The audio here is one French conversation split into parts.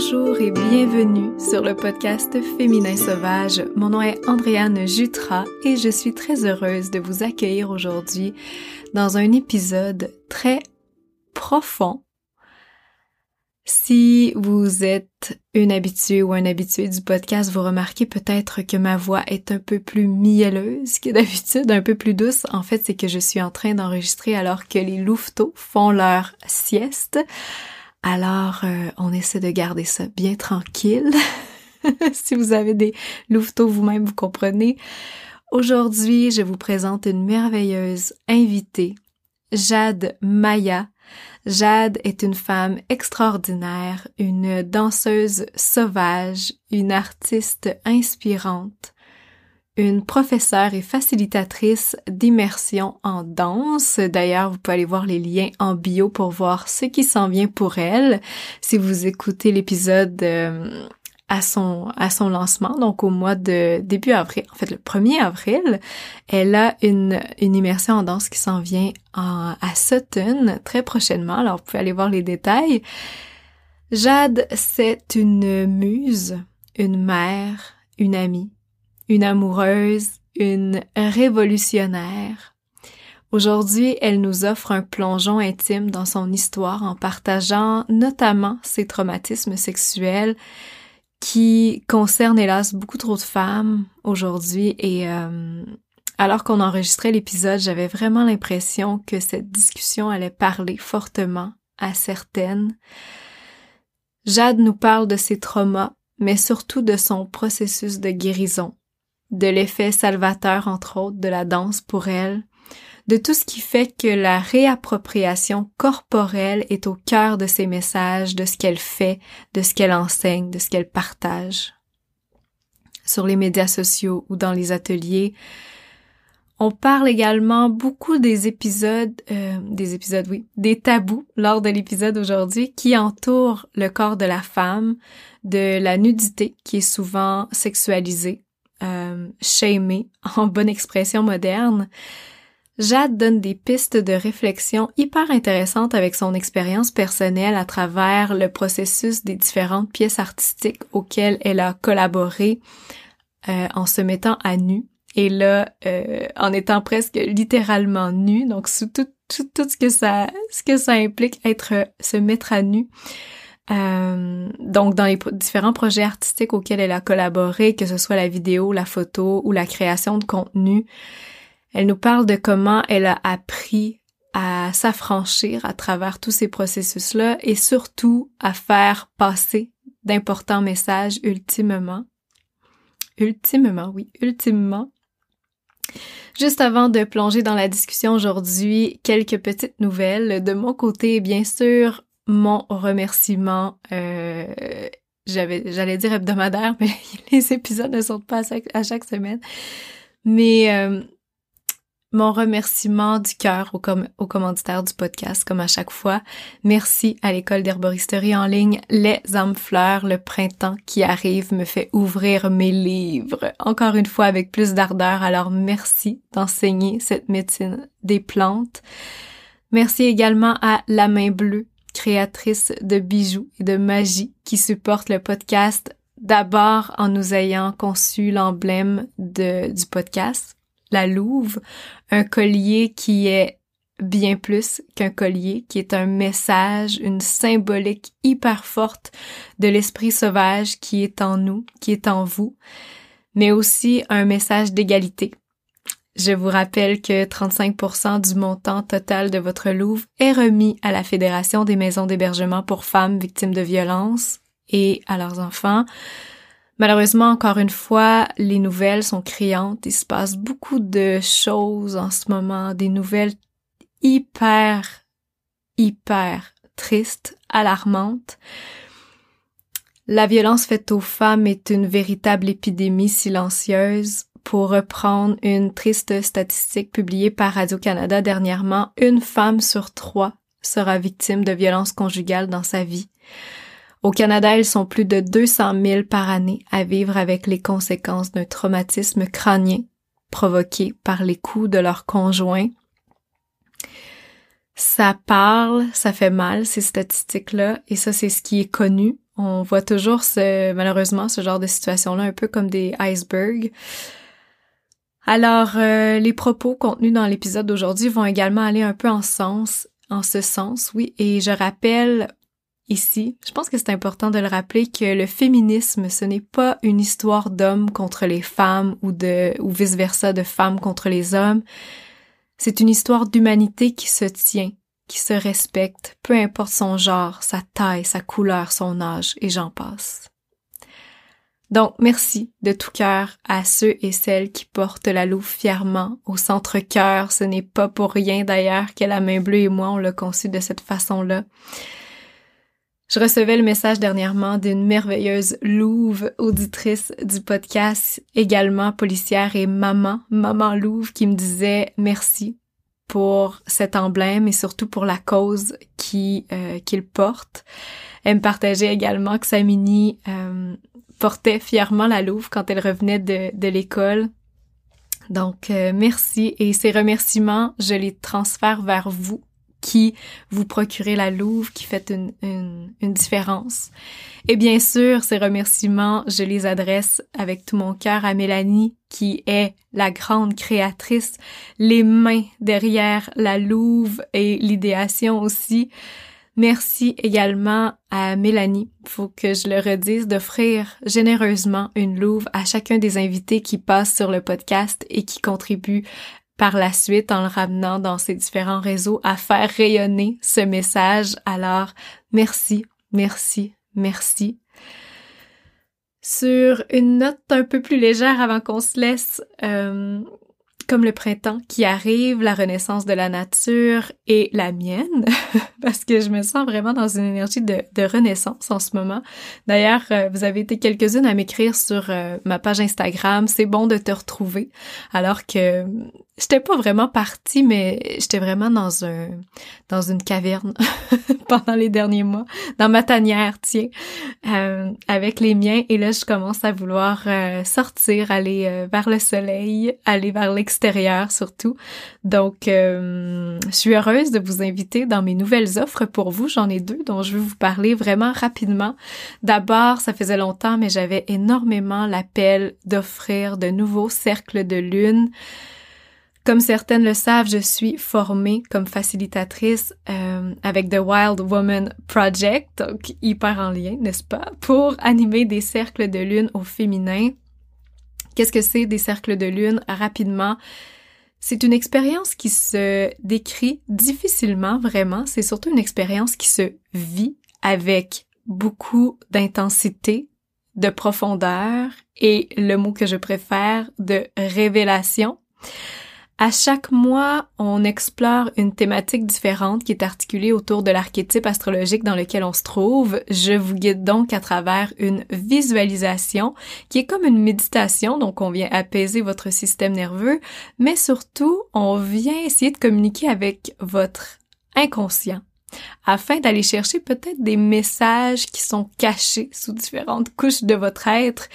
Bonjour et bienvenue sur le podcast Féminin Sauvage. Mon nom est Andréane Jutra et je suis très heureuse de vous accueillir aujourd'hui dans un épisode très profond. Si vous êtes une habituée ou un habitué du podcast, vous remarquez peut-être que ma voix est un peu plus mielleuse que d'habitude, un peu plus douce. En fait, c'est que je suis en train d'enregistrer alors que les louveteaux font leur sieste. Alors, euh, on essaie de garder ça bien tranquille. si vous avez des louveteaux vous-même, vous comprenez. Aujourd'hui, je vous présente une merveilleuse invitée, Jade Maya. Jade est une femme extraordinaire, une danseuse sauvage, une artiste inspirante, une professeure et facilitatrice d'immersion en danse. D'ailleurs, vous pouvez aller voir les liens en bio pour voir ce qui s'en vient pour elle. Si vous écoutez l'épisode euh, à son à son lancement, donc au mois de début avril, en fait le 1er avril, elle a une, une immersion en danse qui s'en vient à Sutton très prochainement. Alors vous pouvez aller voir les détails. Jade, c'est une muse, une mère, une amie, une amoureuse, une révolutionnaire. Aujourd'hui, elle nous offre un plongeon intime dans son histoire en partageant notamment ses traumatismes sexuels qui concernent hélas beaucoup trop de femmes aujourd'hui et euh, alors qu'on enregistrait l'épisode, j'avais vraiment l'impression que cette discussion allait parler fortement à certaines. Jade nous parle de ses traumas, mais surtout de son processus de guérison de l'effet salvateur, entre autres, de la danse pour elle, de tout ce qui fait que la réappropriation corporelle est au cœur de ses messages, de ce qu'elle fait, de ce qu'elle enseigne, de ce qu'elle partage. Sur les médias sociaux ou dans les ateliers, on parle également beaucoup des épisodes, euh, des épisodes, oui, des tabous lors de l'épisode aujourd'hui qui entourent le corps de la femme, de la nudité qui est souvent sexualisée, euh, en bonne expression moderne, Jade donne des pistes de réflexion hyper intéressantes avec son expérience personnelle à travers le processus des différentes pièces artistiques auxquelles elle a collaboré euh, en se mettant à nu. Et là euh, en étant presque littéralement nue donc sous tout, tout, tout ce que ça ce que ça implique être se mettre à nu euh, donc, dans les différents projets artistiques auxquels elle a collaboré, que ce soit la vidéo, la photo ou la création de contenu, elle nous parle de comment elle a appris à s'affranchir à travers tous ces processus-là et surtout à faire passer d'importants messages ultimement. Ultimement, oui, ultimement. Juste avant de plonger dans la discussion aujourd'hui, quelques petites nouvelles. De mon côté, bien sûr, mon remerciement, euh, j'avais, j'allais dire hebdomadaire, mais les épisodes ne sortent pas à chaque, semaine. Mais euh, mon remerciement du cœur au com aux commanditaires du podcast, comme à chaque fois. Merci à l'école d'herboristerie en ligne. Les âmes fleurs, le printemps qui arrive me fait ouvrir mes livres. Encore une fois avec plus d'ardeur. Alors merci d'enseigner cette médecine des plantes. Merci également à La Main Bleue créatrice de bijoux et de magie qui supporte le podcast d'abord en nous ayant conçu l'emblème du podcast, la louve, un collier qui est bien plus qu'un collier, qui est un message, une symbolique hyper forte de l'esprit sauvage qui est en nous, qui est en vous, mais aussi un message d'égalité, je vous rappelle que 35% du montant total de votre Louvre est remis à la Fédération des maisons d'hébergement pour femmes victimes de violences et à leurs enfants. Malheureusement, encore une fois, les nouvelles sont criantes. Il se passe beaucoup de choses en ce moment, des nouvelles hyper, hyper tristes, alarmantes. La violence faite aux femmes est une véritable épidémie silencieuse pour reprendre une triste statistique publiée par Radio-Canada dernièrement, une femme sur trois sera victime de violences conjugales dans sa vie. Au Canada, ils sont plus de 200 000 par année à vivre avec les conséquences d'un traumatisme crânien provoqué par les coups de leur conjoint. Ça parle, ça fait mal, ces statistiques-là, et ça, c'est ce qui est connu. On voit toujours ce, malheureusement ce genre de situation-là un peu comme des icebergs. Alors, euh, les propos contenus dans l'épisode d'aujourd'hui vont également aller un peu en sens, en ce sens, oui. Et je rappelle ici, je pense que c'est important de le rappeler que le féminisme, ce n'est pas une histoire d'hommes contre les femmes ou de, ou vice versa de femmes contre les hommes. C'est une histoire d'humanité qui se tient, qui se respecte, peu importe son genre, sa taille, sa couleur, son âge, et j'en passe. Donc, merci de tout cœur à ceux et celles qui portent la louve fièrement au centre-cœur. Ce n'est pas pour rien d'ailleurs que la main bleue et moi, on l'a conçu de cette façon-là. Je recevais le message dernièrement d'une merveilleuse louve auditrice du podcast, également policière et maman, maman louve, qui me disait merci pour cet emblème et surtout pour la cause qui euh, qu'il porte. Elle me partageait également que sa mini euh, portait fièrement la louve quand elle revenait de, de l'école. Donc euh, merci et ces remerciements, je les transfère vers vous qui vous procurez la louve, qui fait une, une, une, différence. Et bien sûr, ces remerciements, je les adresse avec tout mon cœur à Mélanie, qui est la grande créatrice, les mains derrière la louve et l'idéation aussi. Merci également à Mélanie, faut que je le redise, d'offrir généreusement une louve à chacun des invités qui passent sur le podcast et qui contribuent par la suite en le ramenant dans ces différents réseaux à faire rayonner ce message. Alors, merci, merci, merci. Sur une note un peu plus légère avant qu'on se laisse, euh, comme le printemps qui arrive, la renaissance de la nature et la mienne, parce que je me sens vraiment dans une énergie de, renaissance en ce moment. D'ailleurs, euh, vous avez été quelques-unes à m'écrire sur euh, ma page Instagram, c'est bon de te retrouver, alors que j'étais pas vraiment partie, mais j'étais vraiment dans un dans une caverne pendant les derniers mois, dans ma tanière, tiens, euh, avec les miens. Et là, je commence à vouloir euh, sortir, aller euh, vers le soleil, aller vers l'extérieur surtout. Donc, je suis heureuse de vous inviter dans mes nouvelles offres pour vous. J'en ai deux dont je vais vous parler vraiment rapidement. D'abord, ça faisait longtemps, mais j'avais énormément l'appel d'offrir de nouveaux cercles de lune. Comme certaines le savent, je suis formée comme facilitatrice euh, avec The Wild Woman Project, donc hyper en lien, n'est-ce pas, pour animer des cercles de lune au féminin. Qu'est-ce que c'est des cercles de lune? Rapidement? C'est une expérience qui se décrit difficilement, vraiment. C'est surtout une expérience qui se vit avec beaucoup d'intensité, de profondeur et le mot que je préfère, de révélation. À chaque mois, on explore une thématique différente qui est articulée autour de l'archétype astrologique dans lequel on se trouve. Je vous guide donc à travers une visualisation qui est comme une méditation, donc on vient apaiser votre système nerveux, mais surtout, on vient essayer de communiquer avec votre inconscient afin d'aller chercher peut-être des messages qui sont cachés sous différentes couches de votre être.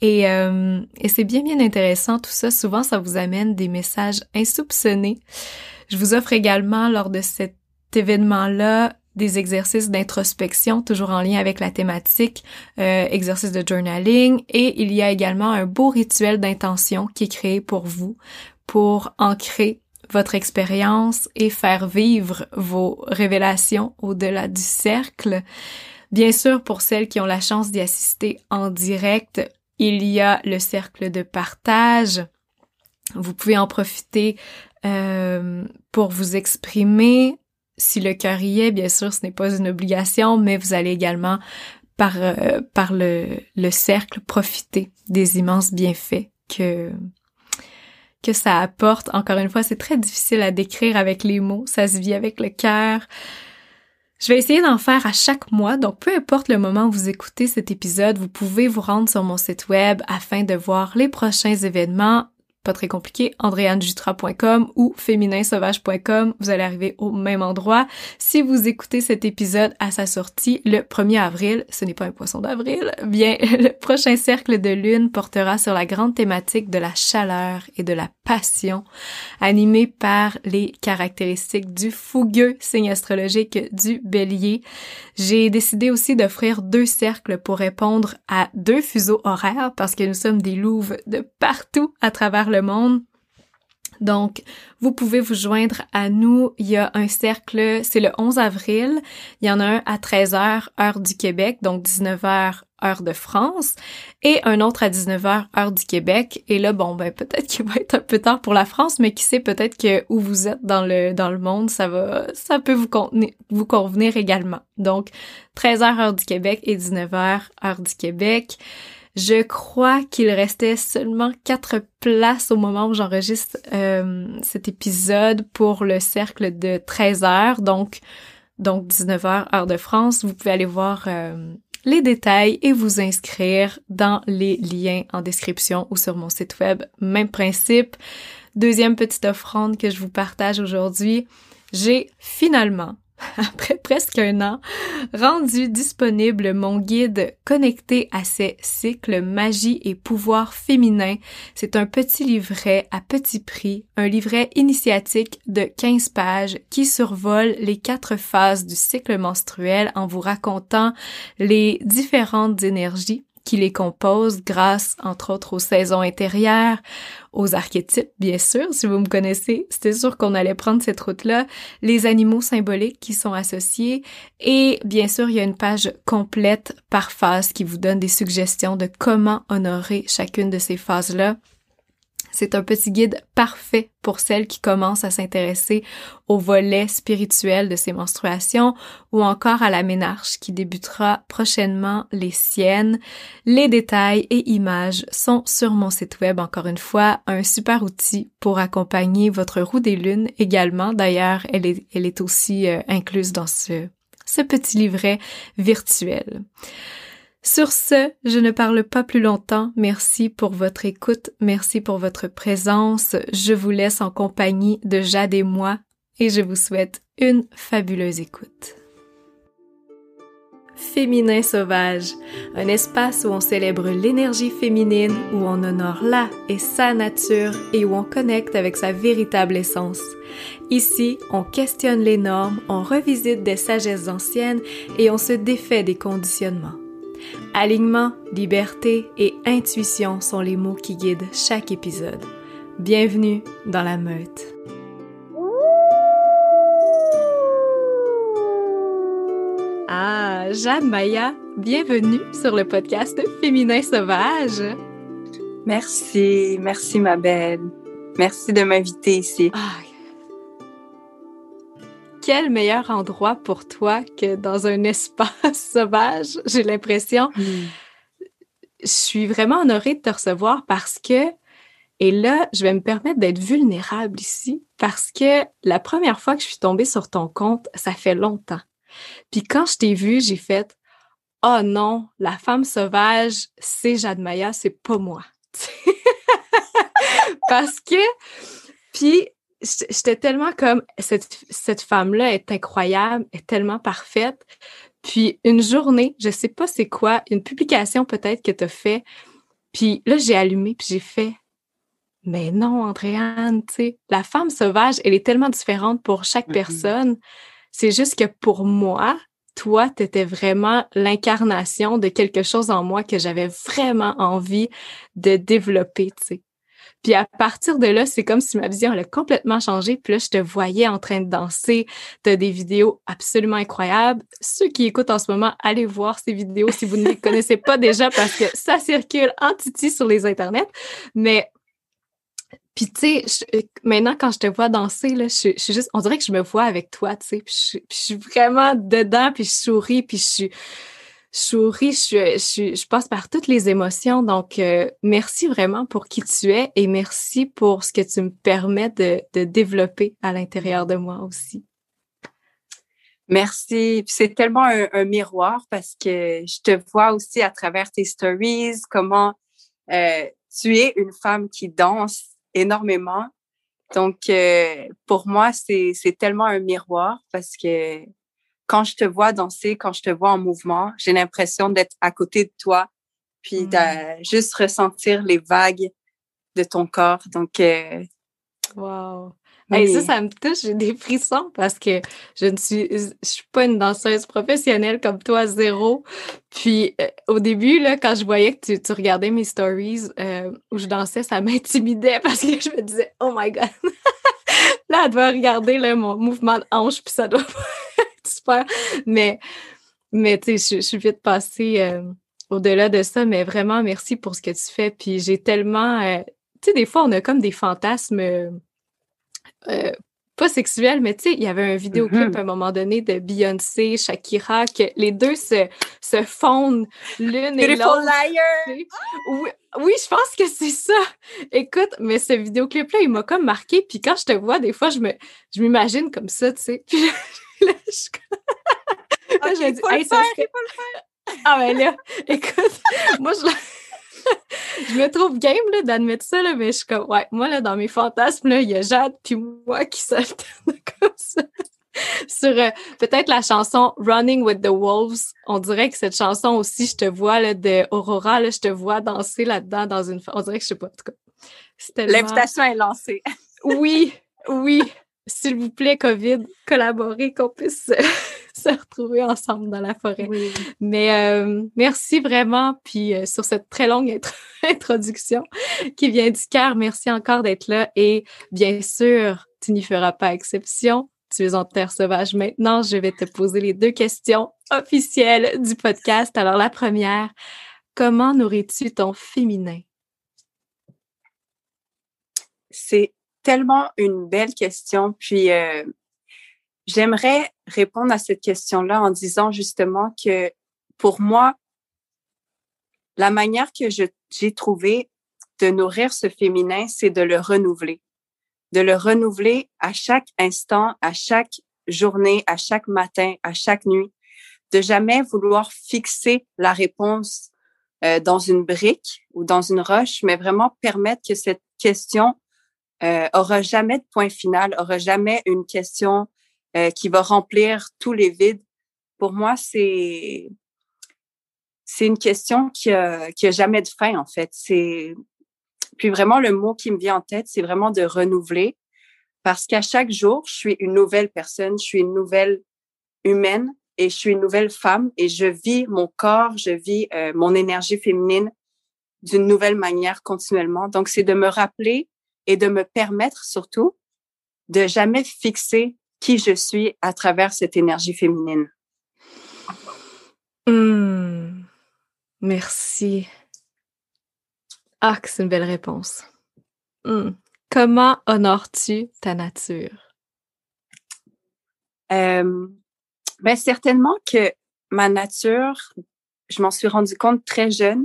Et, euh, et c'est bien bien intéressant tout ça. Souvent, ça vous amène des messages insoupçonnés. Je vous offre également lors de cet événement-là des exercices d'introspection, toujours en lien avec la thématique, euh, exercice de journaling, et il y a également un beau rituel d'intention qui est créé pour vous, pour ancrer votre expérience et faire vivre vos révélations au-delà du cercle. Bien sûr, pour celles qui ont la chance d'y assister en direct, il y a le cercle de partage. Vous pouvez en profiter euh, pour vous exprimer. Si le cœur y est, bien sûr, ce n'est pas une obligation, mais vous allez également par, euh, par le, le cercle profiter des immenses bienfaits que, que ça apporte. Encore une fois, c'est très difficile à décrire avec les mots, ça se vit avec le cœur. Je vais essayer d'en faire à chaque mois, donc peu importe le moment où vous écoutez cet épisode, vous pouvez vous rendre sur mon site web afin de voir les prochains événements. Pas très compliqué, andréannejutra.com ou fémininsauvage.com. Vous allez arriver au même endroit. Si vous écoutez cet épisode à sa sortie le 1er avril, ce n'est pas un poisson d'avril, bien, le prochain cercle de lune portera sur la grande thématique de la chaleur et de la passion, animé par les caractéristiques du fougueux signe astrologique du bélier. J'ai décidé aussi d'offrir deux cercles pour répondre à deux fuseaux horaires parce que nous sommes des louves de partout à travers le monde. Donc, vous pouvez vous joindre à nous. Il y a un cercle, c'est le 11 avril. Il y en a un à 13h, heure du Québec, donc 19h, heure de France, et un autre à 19h, heure du Québec. Et là, bon, ben, peut-être qu'il va être un peu tard pour la France, mais qui sait, peut-être que où vous êtes dans le, dans le monde, ça va, ça peut vous convenir, vous convenir également. Donc, 13h, heure du Québec et 19h, heure du Québec. Je crois qu'il restait seulement quatre places au moment où j'enregistre euh, cet épisode pour le cercle de 13 heures, donc donc 19 heures heure de France. Vous pouvez aller voir euh, les détails et vous inscrire dans les liens en description ou sur mon site web. Même principe. Deuxième petite offrande que je vous partage aujourd'hui. J'ai finalement après presque un an, rendu disponible mon guide connecté à ces cycles magie et pouvoir féminin. C'est un petit livret à petit prix, un livret initiatique de 15 pages qui survole les quatre phases du cycle menstruel en vous racontant les différentes énergies qui les composent grâce, entre autres, aux saisons intérieures, aux archétypes, bien sûr. Si vous me connaissez, c'était sûr qu'on allait prendre cette route-là. Les animaux symboliques qui sont associés. Et bien sûr, il y a une page complète par phase qui vous donne des suggestions de comment honorer chacune de ces phases-là. C'est un petit guide parfait pour celles qui commencent à s'intéresser au volet spirituel de ces menstruations ou encore à la ménarche qui débutera prochainement les siennes. Les détails et images sont sur mon site web encore une fois, un super outil pour accompagner votre roue des lunes également. D'ailleurs, elle est, aussi euh, incluse dans ce petit livret virtuel. Sur ce, je ne parle pas plus longtemps. Merci pour votre écoute, merci pour votre présence. Je vous laisse en compagnie de Jade et moi et je vous souhaite une fabuleuse écoute. Féminin sauvage, un espace où on célèbre l'énergie féminine, où on honore la et sa nature et où on connecte avec sa véritable essence. Ici, on questionne les normes, on revisite des sagesses anciennes et on se défait des conditionnements. Alignement, liberté et intuition sont les mots qui guident chaque épisode. Bienvenue dans la meute. Ah, Jeanne Maya, bienvenue sur le podcast Féminin Sauvage. Merci, merci ma belle. Merci de m'inviter ici. Ah, quel meilleur endroit pour toi que dans un espace sauvage, j'ai l'impression? Hmm. Je suis vraiment honorée de te recevoir parce que, et là, je vais me permettre d'être vulnérable ici parce que la première fois que je suis tombée sur ton compte, ça fait longtemps. Puis quand je t'ai vue, j'ai fait Oh non, la femme sauvage, c'est Jade Maya, c'est pas moi. parce que, puis j'étais tellement comme cette, cette femme-là est incroyable, est tellement parfaite. Puis une journée, je sais pas c'est quoi, une publication peut-être que tu as fait. Puis là, j'ai allumé, puis j'ai fait Mais non, Andréane, tu sais, la femme sauvage, elle est tellement différente pour chaque personne. C'est juste que pour moi, toi, tu étais vraiment l'incarnation de quelque chose en moi que j'avais vraiment envie de développer, tu sais. Puis à partir de là, c'est comme si ma vision elle a complètement changé. Puis là, je te voyais en train de danser. Tu as des vidéos absolument incroyables. Ceux qui écoutent en ce moment, allez voir ces vidéos si vous ne les connaissez pas déjà parce que ça circule en titi sur les internets. Mais puis tu sais, maintenant quand je te vois danser, là, je, suis juste, on dirait que je me vois avec toi, tu sais. Puis je, je, suis vraiment dedans, puis je souris, puis je suis je souris, je, je, passe par toutes les émotions. Donc, euh, merci vraiment pour qui tu es et merci pour ce que tu me permets de, de développer à l'intérieur de moi aussi. Merci. C'est tellement un, miroir parce que je te vois aussi à travers tes stories, comment euh, tu es une femme qui danse énormément. Donc, euh, pour moi, c'est tellement un miroir parce que quand je te vois danser, quand je te vois en mouvement, j'ai l'impression d'être à côté de toi, puis de mmh. juste ressentir les vagues de ton corps. Donc, euh, wow. ça, ça me touche, j'ai des frissons parce que je ne suis, je suis pas une danseuse professionnelle comme toi, zéro. Puis euh, au début, là, quand je voyais que tu, tu regardais mes stories euh, où je dansais, ça m'intimidait parce que je me disais, oh my god, là, elle doit regarder là, mon mouvement de hanche, puis ça doit pas super. Mais, mais tu sais, je, suis vite passée euh, au-delà de ça, mais vraiment, merci pour ce que tu fais. Puis j'ai tellement, tu sais, des fois, on a comme des fantasmes euh, pas sexuel, mais tu sais, il y avait un vidéoclip mm-hmm. à un moment donné de Beyoncé, Shakira, que les deux se, se fondent l'une et l'autre. Oui, oui, je pense que c'est ça. Écoute, mais ce vidéoclip-là, il m'a comme marqué. Puis quand je te vois, des fois, je me, je m'imagine comme ça, tu sais. Puis là, je, là, je me dis, hey, ça serait... le faire. Ah ben là, écoute, moi je je me trouve game d'admettre ça, là, mais je suis comme, ouais, moi, là, dans mes fantasmes, là, il y a Jade puis moi qui s'alternent comme ça. Sur euh, peut-être la chanson Running with the Wolves, on dirait que cette chanson aussi, je te vois là, de Aurora, là, je te vois danser là-dedans dans une. On dirait que je sais pas, en tout cas. L'invitation est lancée. oui, oui. S'il vous plaît, COVID, collaborez, qu'on puisse se retrouver ensemble dans la forêt. Mais euh, merci vraiment. Puis euh, sur cette très longue introduction qui vient du cœur, merci encore d'être là. Et bien sûr, tu n'y feras pas exception. Tu es en terre sauvage maintenant. Je vais te poser les deux questions officielles du podcast. Alors la première, comment nourris-tu ton féminin? C'est tellement une belle question. Puis euh, J'aimerais répondre à cette question-là en disant justement que pour moi, la manière que j'ai trouvé de nourrir ce féminin, c'est de le renouveler. De le renouveler à chaque instant, à chaque journée, à chaque matin, à chaque nuit. De jamais vouloir fixer la réponse euh, dans une brique ou dans une roche, mais vraiment permettre que cette question euh, aura jamais de point final, aura jamais une question euh, qui va remplir tous les vides. Pour moi, c'est c'est une question qui a, qui a jamais de fin en fait. C'est puis vraiment le mot qui me vient en tête, c'est vraiment de renouveler parce qu'à chaque jour, je suis une nouvelle personne, je suis une nouvelle humaine et je suis une nouvelle femme et je vis mon corps, je vis euh, mon énergie féminine d'une nouvelle manière continuellement. Donc, c'est de me rappeler et de me permettre surtout de jamais fixer qui je suis à travers cette énergie féminine. Hmm. Merci. Ah, c'est une belle réponse. Hmm. Comment honores-tu ta nature? Euh, ben certainement que ma nature, je m'en suis rendu compte très jeune,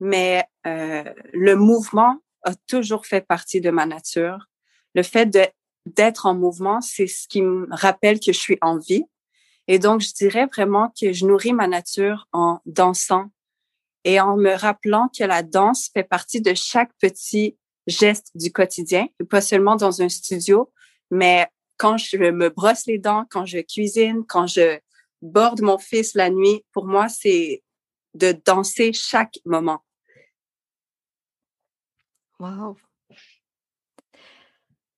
mais euh, le mouvement a toujours fait partie de ma nature. Le fait de d'être en mouvement, c'est ce qui me rappelle que je suis en vie. Et donc, je dirais vraiment que je nourris ma nature en dansant et en me rappelant que la danse fait partie de chaque petit geste du quotidien, pas seulement dans un studio, mais quand je me brosse les dents, quand je cuisine, quand je borde mon fils la nuit, pour moi, c'est de danser chaque moment. Wow.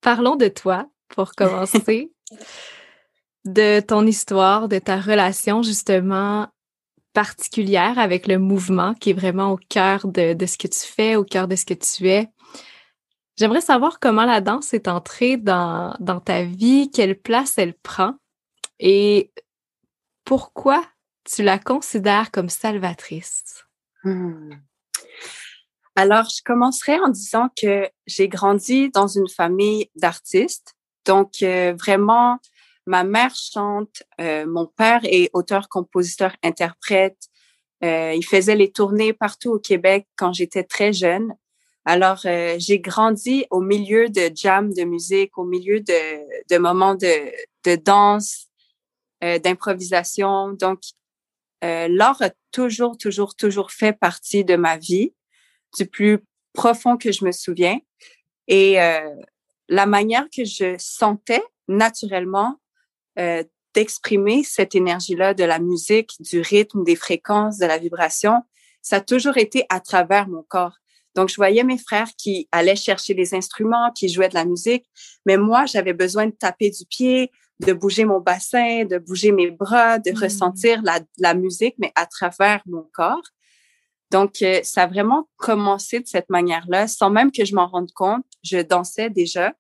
Parlons de toi pour commencer, de ton histoire, de ta relation justement particulière avec le mouvement qui est vraiment au cœur de, ce que tu fais, au cœur de ce que tu es. J'aimerais savoir comment la danse est entrée dans, dans ta vie, quelle place elle prend et pourquoi tu la considères comme salvatrice? Hmm. Alors, je commencerai en disant que j'ai grandi dans une famille d'artistes. Donc, euh, vraiment, ma mère chante, euh, mon père est auteur, compositeur, interprète. Euh, il faisait les tournées partout au Québec quand j'étais très jeune. Alors, j'ai grandi au milieu de jam de musique, au milieu de, de moments de, de danse, d'improvisation. Donc, l'art a toujours, toujours, toujours fait partie de ma vie du plus profond que je me souviens. Et euh, la manière que je sentais naturellement euh, d'exprimer cette énergie-là de la musique, du rythme, des fréquences, de la vibration, ça a toujours été à travers mon corps. Donc, je voyais mes frères qui allaient chercher des instruments, qui jouaient de la musique, mais moi, j'avais besoin de taper du pied, de bouger mon bassin, de bouger mes bras, de mmh. ressentir la, la, musique, mais à travers mon corps. Donc, euh, ça a vraiment commencé de cette manière-là, sans même que je m'en rende compte. Je dansais déjà.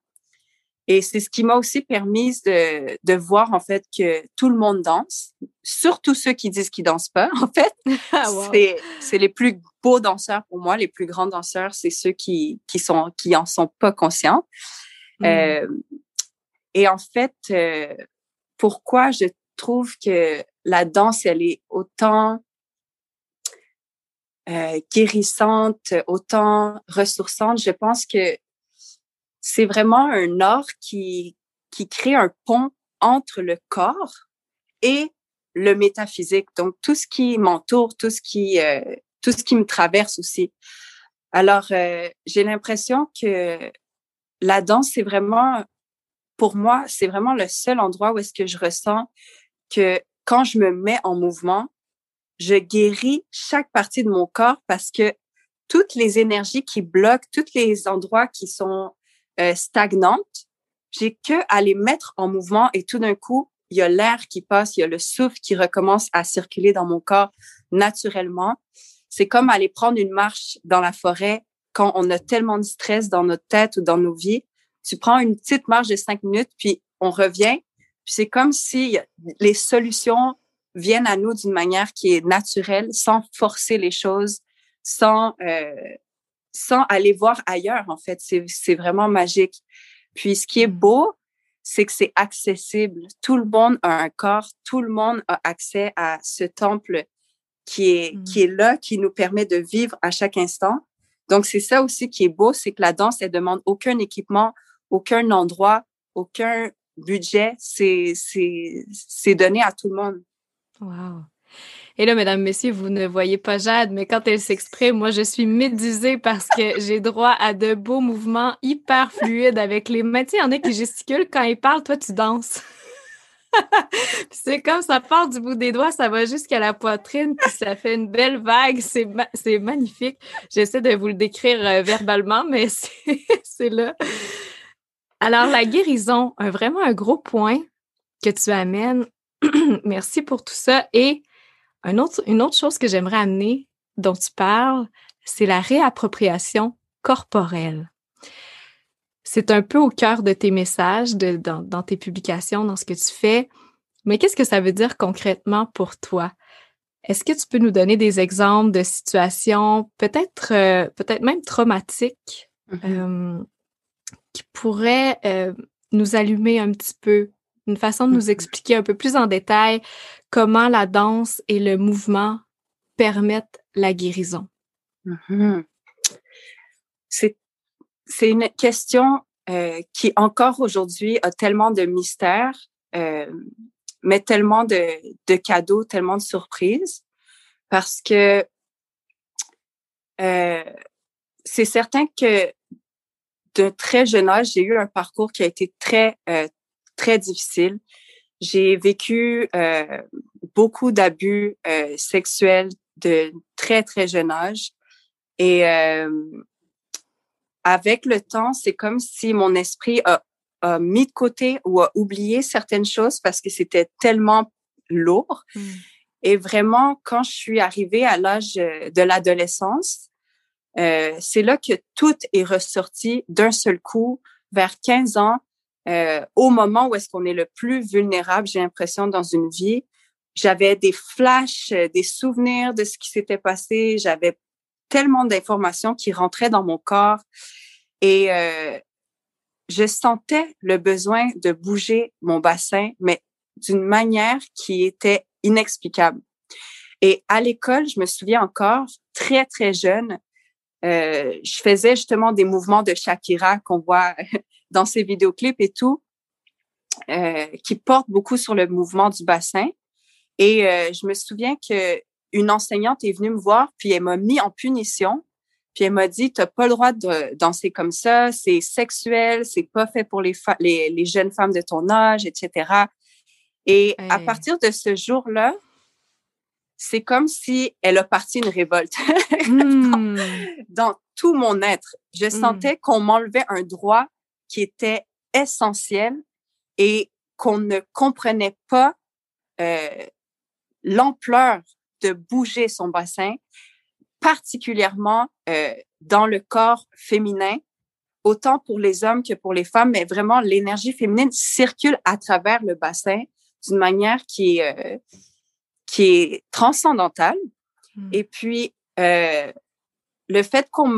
Et c'est ce qui m'a aussi permis de, de voir, en fait, que tout le monde danse, surtout ceux qui disent qu'ils dansent pas, en fait. Ah, c'est, c'est les plus beaux danseurs pour moi, les plus grands danseurs, c'est ceux qui, qui sont, qui en sont pas conscients. Mmh. Euh, et en fait, euh, pourquoi je trouve que la danse, elle est autant euh, guérissante, autant ressourçante, je pense que c'est vraiment un art qui, qui crée un pont entre le corps et le métaphysique. Donc, tout ce qui m'entoure, tout ce qui, euh, tout ce qui me traverse aussi. Alors, euh, j'ai l'impression que la danse, c'est vraiment, pour moi, c'est vraiment le seul endroit où est-ce que je ressens que quand je me mets en mouvement, je guéris chaque partie de mon corps parce que toutes les énergies qui bloquent, tous les endroits qui sont euh, stagnantes, j'ai que les mettre en mouvement et tout d'un coup, il y a l'air qui passe, il y a le souffle qui recommence à circuler dans mon corps naturellement. C'est comme aller prendre une marche dans la forêt quand on a tellement de stress dans notre tête ou dans nos vies. Tu prends une petite marche de cinq minutes, puis on revient. C'est comme si les solutions viennent à nous d'une manière qui est naturelle, sans forcer les choses, sans euh, sans aller voir ailleurs. En fait, c'est vraiment magique. Puis ce qui est beau, c'est que c'est accessible. Tout le monde a un corps, tout le monde a accès à ce temple qui est mmh. qui est là, qui nous permet de vivre à chaque instant. Donc c'est ça aussi qui est beau, c'est que la danse elle demande aucun équipement, aucun endroit, aucun budget. C'est c'est c'est donné à tout le monde. Wow. Et là, mesdames, messieurs, vous ne voyez pas Jade, mais quand elle s'exprime, moi, je suis médusée parce que j'ai droit à de beaux mouvements hyper fluides avec les mains. Tu sais, il y en a qui gesticulent quand ils parlent, toi, tu danses. c'est comme ça part du bout des doigts, ça va jusqu'à la poitrine, puis ça fait une belle vague. C'est, magnifique. J'essaie de vous le décrire euh, verbalement, mais c'est, là. Alors, la guérison, un, vraiment un gros point que tu amènes. Merci pour tout ça. Et autre, une autre chose que j'aimerais amener, dont tu parles, c'est la réappropriation corporelle. C'est un peu au cœur de tes messages, de, dans, tes publications, dans ce que tu fais. Mais qu'est-ce que ça veut dire concrètement pour toi? Est-ce que tu peux nous donner des exemples de situations peut-être euh, peut-être même traumatiques mm-hmm. euh, qui pourraient euh, nous allumer un petit peu, une façon de nous mm-hmm. expliquer un peu plus en détail comment la danse et le mouvement permettent la guérison? Mm-hmm. C'est, une question euh, qui encore aujourd'hui a tellement de mystères, euh, mais tellement de, de, cadeaux, tellement de surprises, parce que euh, c'est certain que de très jeune âge, j'ai eu un parcours qui a été très, très difficile. J'ai vécu euh, beaucoup d'abus euh, sexuels de très, très jeune âge. Et euh, avec le temps, c'est comme si mon esprit a, a, mis de côté ou a oublié certaines choses parce que c'était tellement lourd. Mmh. Et vraiment, quand je suis arrivée à l'âge de l'adolescence, euh, c'est là que tout est ressorti d'un seul coup. Vers 15 ans, euh, au moment où est-ce qu'on est le plus vulnérable, j'ai l'impression, dans une vie, j'avais des flashs, euh, des souvenirs de ce qui s'était passé. J'avais tellement d'informations qui rentraient dans mon corps et euh, je sentais le besoin de bouger mon bassin, mais d'une manière qui était inexplicable. Et à l'école, je me souviens encore, très, très jeune, euh, je faisais justement des mouvements de Shakira qu'on voit dans ses vidéoclips et tout, euh, qui portent beaucoup sur le mouvement du bassin. Et euh, je me souviens que une enseignante est venue me voir, puis elle m'a mis en punition, Puis elle m'a dit, t'as pas le droit de danser comme ça, c'est sexuel, c'est pas fait pour les, les, les, jeunes femmes de ton âge, etc. Et à partir de ce jour-là, c'est comme si elle a parti une révolte hmm. dans, tout mon être. Je hmm. sentais qu'on m'enlevait un droit qui était essentiel et qu'on ne comprenait pas euh, l'ampleur de bouger son bassin, particulièrement euh, dans le corps féminin, autant pour les hommes que pour les femmes, mais vraiment l'énergie féminine circule à travers le bassin d'une manière qui est, euh, qui est transcendantale. Hmm. Et puis, le fait qu'on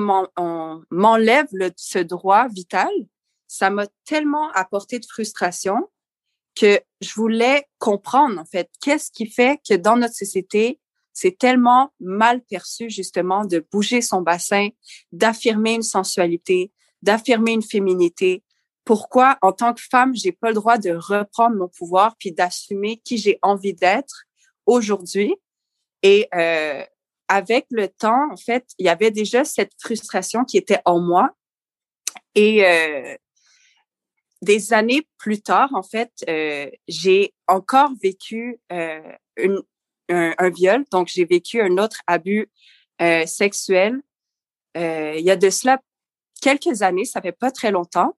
m'enlève ce droit vital, ça m'a tellement apporté de frustration que je voulais comprendre, en fait, qu'est-ce qui fait que dans notre société, c'est tellement mal perçu, justement, de bouger son bassin, d'affirmer une sensualité, d'affirmer une féminité. Pourquoi, en tant que femme, j'ai pas le droit de reprendre mon pouvoir puis d'assumer qui j'ai envie d'être aujourd'hui? Et euh, avec le temps, en fait, il y avait déjà cette frustration qui était en moi. Et euh, des années plus tard, en fait, euh, j'ai encore vécu euh, un, viol. Donc, j'ai vécu un autre abus euh, sexuel. Il y a de cela quelques années, ça fait pas très longtemps.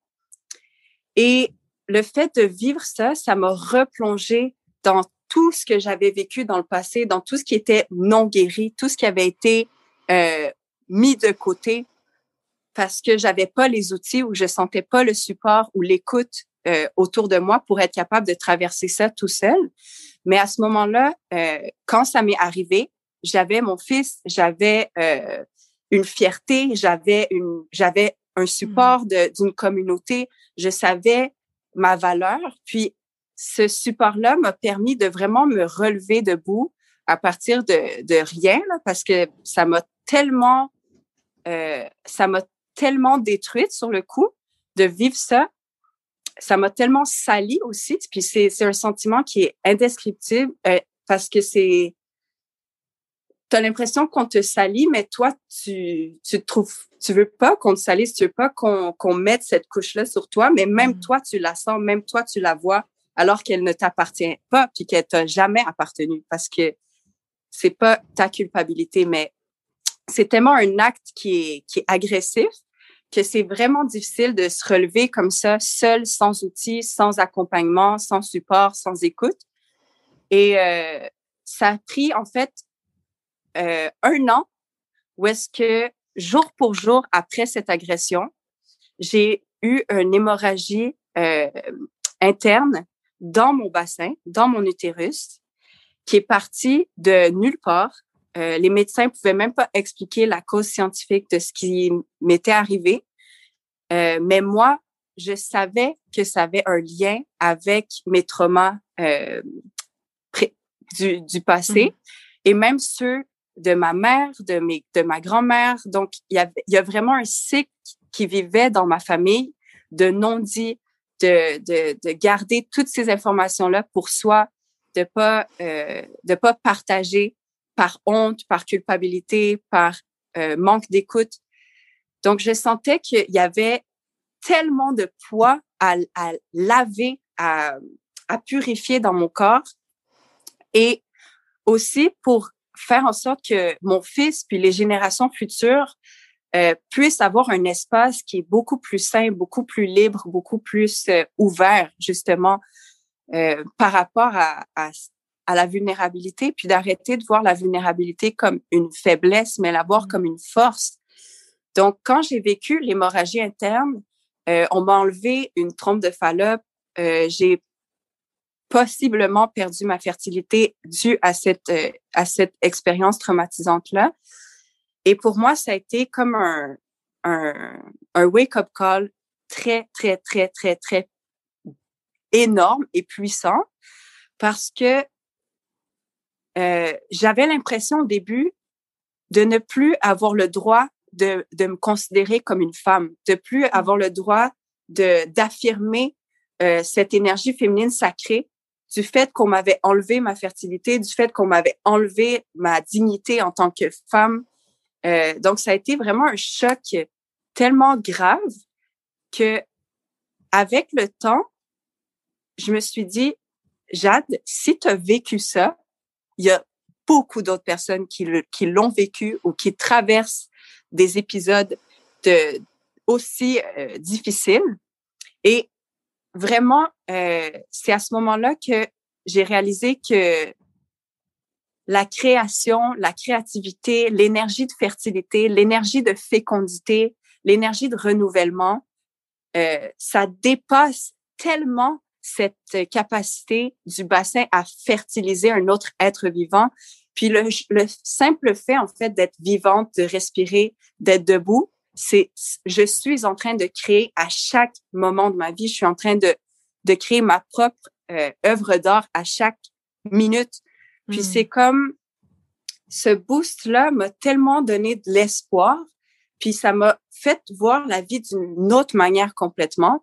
Et le fait de vivre ça, ça m'a replongé dans tout ce que j'avais vécu dans le passé, dans tout ce qui était non guéri, tout ce qui avait été mis de côté parce que j'avais pas les outils ou je sentais pas le support ou l'écoute euh, autour de moi pour être capable de traverser ça tout seul. Mais à ce moment-là, euh, quand ça m'est arrivé, j'avais mon fils, j'avais euh, une fierté, j'avais une, j'avais un support d'une communauté, je savais ma valeur. Puis ce support-là m'a permis de vraiment me relever debout à partir de, de rien, là, parce que ça m'a tellement, euh, ça m'a tellement détruite sur le coup de vivre ça. Ça m'a tellement sali aussi. Puis c'est, c'est un sentiment qui est indescriptible euh, parce que c'est, tu as l'impression qu'on te salit, mais toi, tu, tu te trouves, tu veux pas qu'on te salisse, tu veux pas qu'on, qu'on mette cette couche-là sur toi, mais même mmh. toi, tu la sens, même toi, tu la vois alors qu'elle ne t'appartient pas puis qu'elle t'a jamais appartenu parce que c'est pas ta culpabilité, mais c'est tellement un acte qui est, qui est agressif que c'est vraiment difficile de se relever comme ça, seul, sans outils, sans accompagnement, sans support, sans écoute. Et euh, ça a pris en fait euh, un an où est-ce que jour pour jour après cette agression, j'ai eu une hémorragie euh, interne dans mon bassin, dans mon utérus, qui est parti de nulle part. Euh, les médecins pouvaient même pas expliquer la cause scientifique de ce qui m'était arrivé. Euh, mais moi, je savais que ça avait un lien avec mes traumas euh, du, du, passé mmh. et même ceux de ma mère, de, mes, de ma grand-mère. Donc, il y, avait, il y a vraiment un cycle qui vivait dans ma famille de non-dits, de, de, de garder toutes ces informations-là pour soi, de pas euh, de pas partager par honte, par culpabilité, par euh, manque d'écoute. Donc, je sentais qu'il y avait tellement de poids à, laver, à, purifier dans mon corps et aussi pour faire en sorte que mon fils puis les générations futures euh, puisse avoir un espace qui est beaucoup plus sain, beaucoup plus libre, beaucoup plus euh, ouvert, justement, par rapport à, à, à, la vulnérabilité, puis d'arrêter de voir la vulnérabilité comme une faiblesse, mais la voir mmh. comme une force. Donc, quand j'ai vécu l'hémorragie interne, euh, on m'a enlevé une trompe de Fallope. j'ai possiblement perdu ma fertilité due à cette à cette expérience traumatisante là. Et pour moi, ça a été comme un, un, un wake-up call très, très, très, très, très énorme et puissant parce que euh, j'avais l'impression au début de ne plus avoir le droit de, de me considérer comme une femme, de plus mmh. avoir le droit de d'affirmer euh, cette énergie féminine sacrée du fait qu'on m'avait enlevé ma fertilité, du fait qu'on m'avait enlevé ma dignité en tant que femme, Euh, donc, ça a été vraiment un choc tellement grave que avec le temps, je me suis dit, Jade, si tu as vécu ça, il y a beaucoup d'autres personnes qui, l'ont vécu ou qui traversent des épisodes de, aussi euh, difficiles. Et vraiment, euh, c'est à ce moment-là que j'ai réalisé que la création, la créativité, l'énergie de fertilité, l'énergie de fécondité, l'énergie de renouvellement, euh, ça dépasse tellement cette capacité du bassin à fertiliser un autre être vivant. Puis le, le simple fait, en fait, d'être vivante, de respirer, d'être debout, c'est, je suis en train de créer à chaque moment de ma vie, je suis en train de, de créer ma propre euh, œuvre d'art à chaque minute. Puis c'est hmm. comme ce boost-là m'a tellement donné de l'espoir, puis ça m'a fait voir la vie d'une autre manière complètement.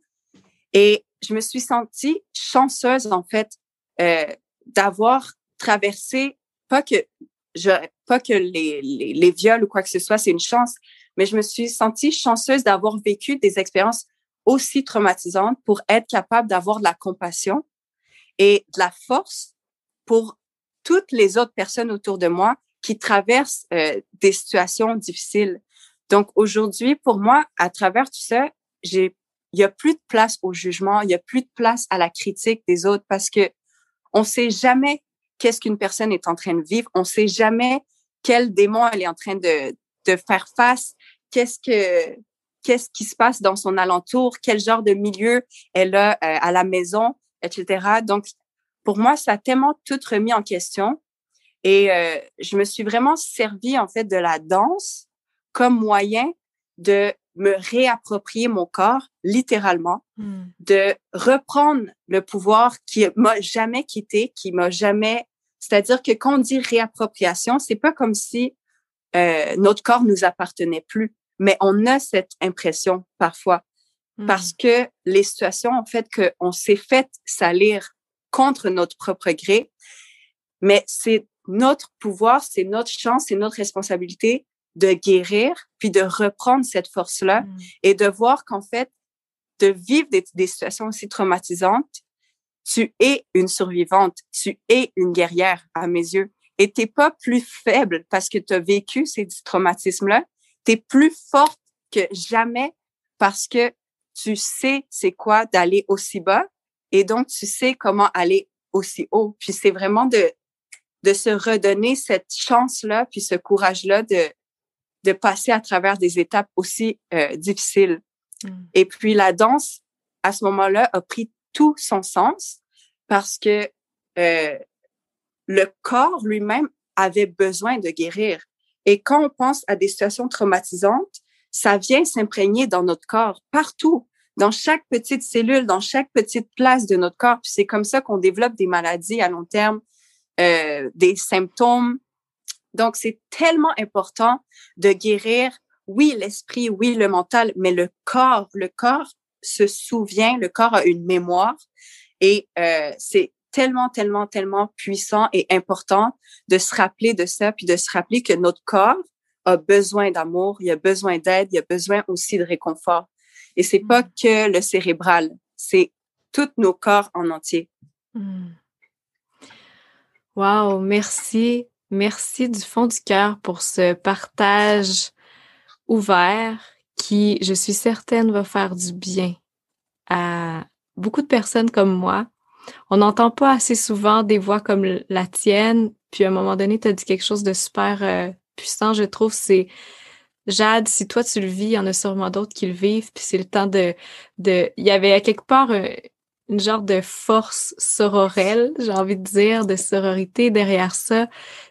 Et je me suis sentie chanceuse en fait euh, d'avoir traversé pas que je pas que les, les, les viols ou quoi que ce soit, c'est une chance, mais je me suis sentie chanceuse d'avoir vécu des expériences aussi traumatisantes pour être capable d'avoir de la compassion et de la force pour toutes les autres personnes autour de moi qui traversent euh, des situations difficiles. Donc aujourd'hui, pour moi, à travers tout ça, j'ai il y a plus de place au jugement, il y a plus de place à la critique des autres parce que on sait jamais qu'est-ce qu'une personne est en train de vivre, on sait jamais quel démon elle est en train de, de faire face, qu'est-ce que qu'est-ce qui se passe dans son alentour, quel genre de milieu elle a euh, à la maison, etc. Donc, pour moi, ça a tellement tout remis en question. Et euh, je me suis vraiment servi, en fait, de la danse comme moyen de me réapproprier mon corps, littéralement, hmm. de reprendre le pouvoir qui m'a jamais quitté, qui m'a jamais... C'est-à-dire que quand on dit réappropriation, c'est pas comme si euh, notre corps nous appartenait plus. Mais on a cette impression parfois parce mmh. que les situations, en fait, qu'on s'est fait salir contre notre propre gré, mais c'est notre pouvoir, c'est notre chance, c'est notre responsabilité de guérir, puis de reprendre cette force-là mmh. et de voir qu'en fait, de vivre des, des, situations aussi traumatisantes, tu es une survivante, tu es une guerrière à mes yeux. Et t'es pas plus faible parce que tu as vécu ces traumatismes-là, tu es plus forte que jamais parce que tu sais c'est quoi d'aller aussi bas et donc tu sais comment aller aussi haut. Puis c'est vraiment de, de se redonner cette chance-là, puis ce courage-là de, de passer à travers des étapes aussi euh, difficiles. Mmh. Et puis la danse, à ce moment-là, a pris tout son sens parce que euh, le corps lui-même avait besoin de guérir. Et quand on pense à des situations traumatisantes, ça vient s'imprégner dans notre corps, partout, dans chaque petite cellule, dans chaque petite place de notre corps. Puis c'est comme ça qu'on développe des maladies à long terme, euh, des symptômes. Donc, c'est tellement important de guérir, oui, l'esprit, oui, le mental, mais le corps, le corps se souvient, le corps a une mémoire. Et euh, c'est tellement, tellement, tellement puissant et important de se rappeler de ça, puis de se rappeler que notre corps a besoin d'amour, il a besoin d'aide, il a besoin aussi de réconfort. Et c'est pas mm. que le cérébral, c'est tous nos corps en entier. Mm. Wow, merci. Merci du fond du cœur pour ce partage ouvert qui, je suis certaine, va faire du bien à beaucoup de personnes comme moi on n'entend pas assez souvent des voix comme la tienne. Puis à un moment donné, tu as dit quelque chose de super euh, puissant, je trouve. C'est Jade, si toi tu le vis, il y en a sûrement d'autres qui le vivent. Puis c'est le temps de, de. Il y avait quelque part euh, une genre de force sororelle, j'ai envie de dire, de sororité derrière ça.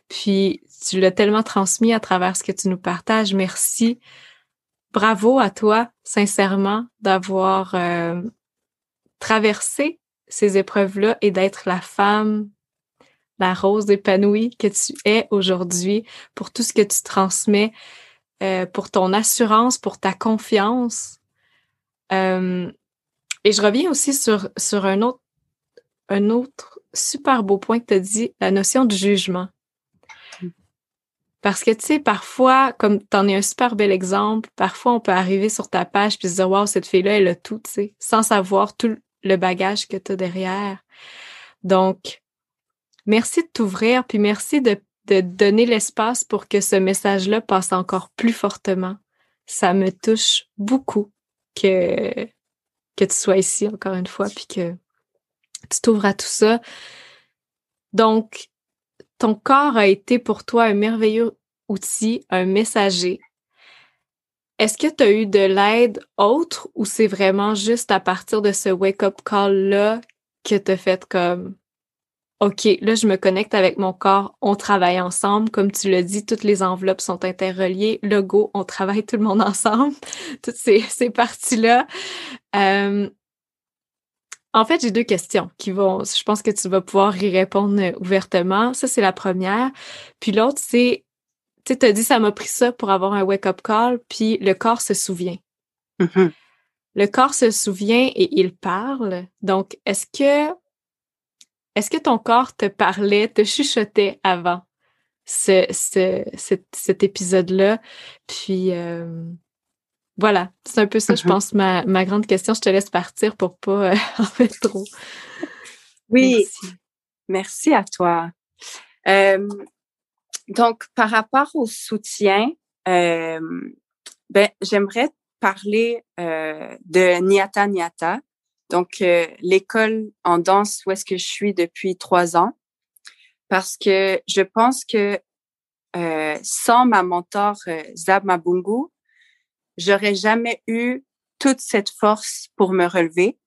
Puis tu l'as tellement transmis à travers ce que tu nous partages. Merci. Bravo à toi, sincèrement, d'avoir euh, traversé ces épreuves-là et d'être la femme, la rose épanouie que tu es aujourd'hui pour tout ce que tu transmets, euh, pour ton assurance, pour ta confiance. Euh, et je reviens aussi sur, un, autre, un super beau point que tu as dit, la notion de jugement. Parce que, tu sais, parfois, comme tu en es un super bel exemple, parfois on peut arriver sur ta page puis se dire, wow, cette fille-là, elle a tout, tu sais, sans savoir tout le bagage que tu as derrière. Donc, merci de t'ouvrir, puis merci de, de donner l'espace pour que ce message-là passe encore plus fortement. Ça me touche beaucoup que, que tu sois ici encore une fois, puis que tu t'ouvres à tout ça. Donc, ton corps a été pour toi un merveilleux outil, un messager. Est-ce que tu as eu de l'aide autre ou c'est vraiment juste à partir de ce wake-up call-là que tu as fait comme OK, là, je me connecte avec mon corps, on travaille ensemble. Comme tu l'as dit, toutes les enveloppes sont interreliées. Le go, on travaille tout le monde ensemble. Toutes ces, ces parties-là. Euh, en fait, j'ai deux questions qui vont, je pense que tu vas pouvoir y répondre euh, ouvertement. Ça, c'est la première. Puis l'autre, c'est, tu sais, as dit, ça m'a pris ça pour avoir un wake-up call, puis le corps se souvient. Mm-hmm. Le corps se souvient et il parle. Donc, est-ce que, est-ce que ton corps te parlait, te chuchotait avant ce, ce, cet, épisode-là? Puis, euh, voilà, c'est un peu ça, je mm-hmm. pense, ma, ma, grande question. Je te laisse partir pour pas euh, en faire trop. Oui, merci, à toi. Euh, donc, par rapport au soutien, ben, j'aimerais parler de Niata Niata, donc l'école en danse où est-ce que je suis depuis trois ans, parce que je pense que sans ma mentor Zab Mabungu, j'aurais jamais eu toute cette force pour me relever.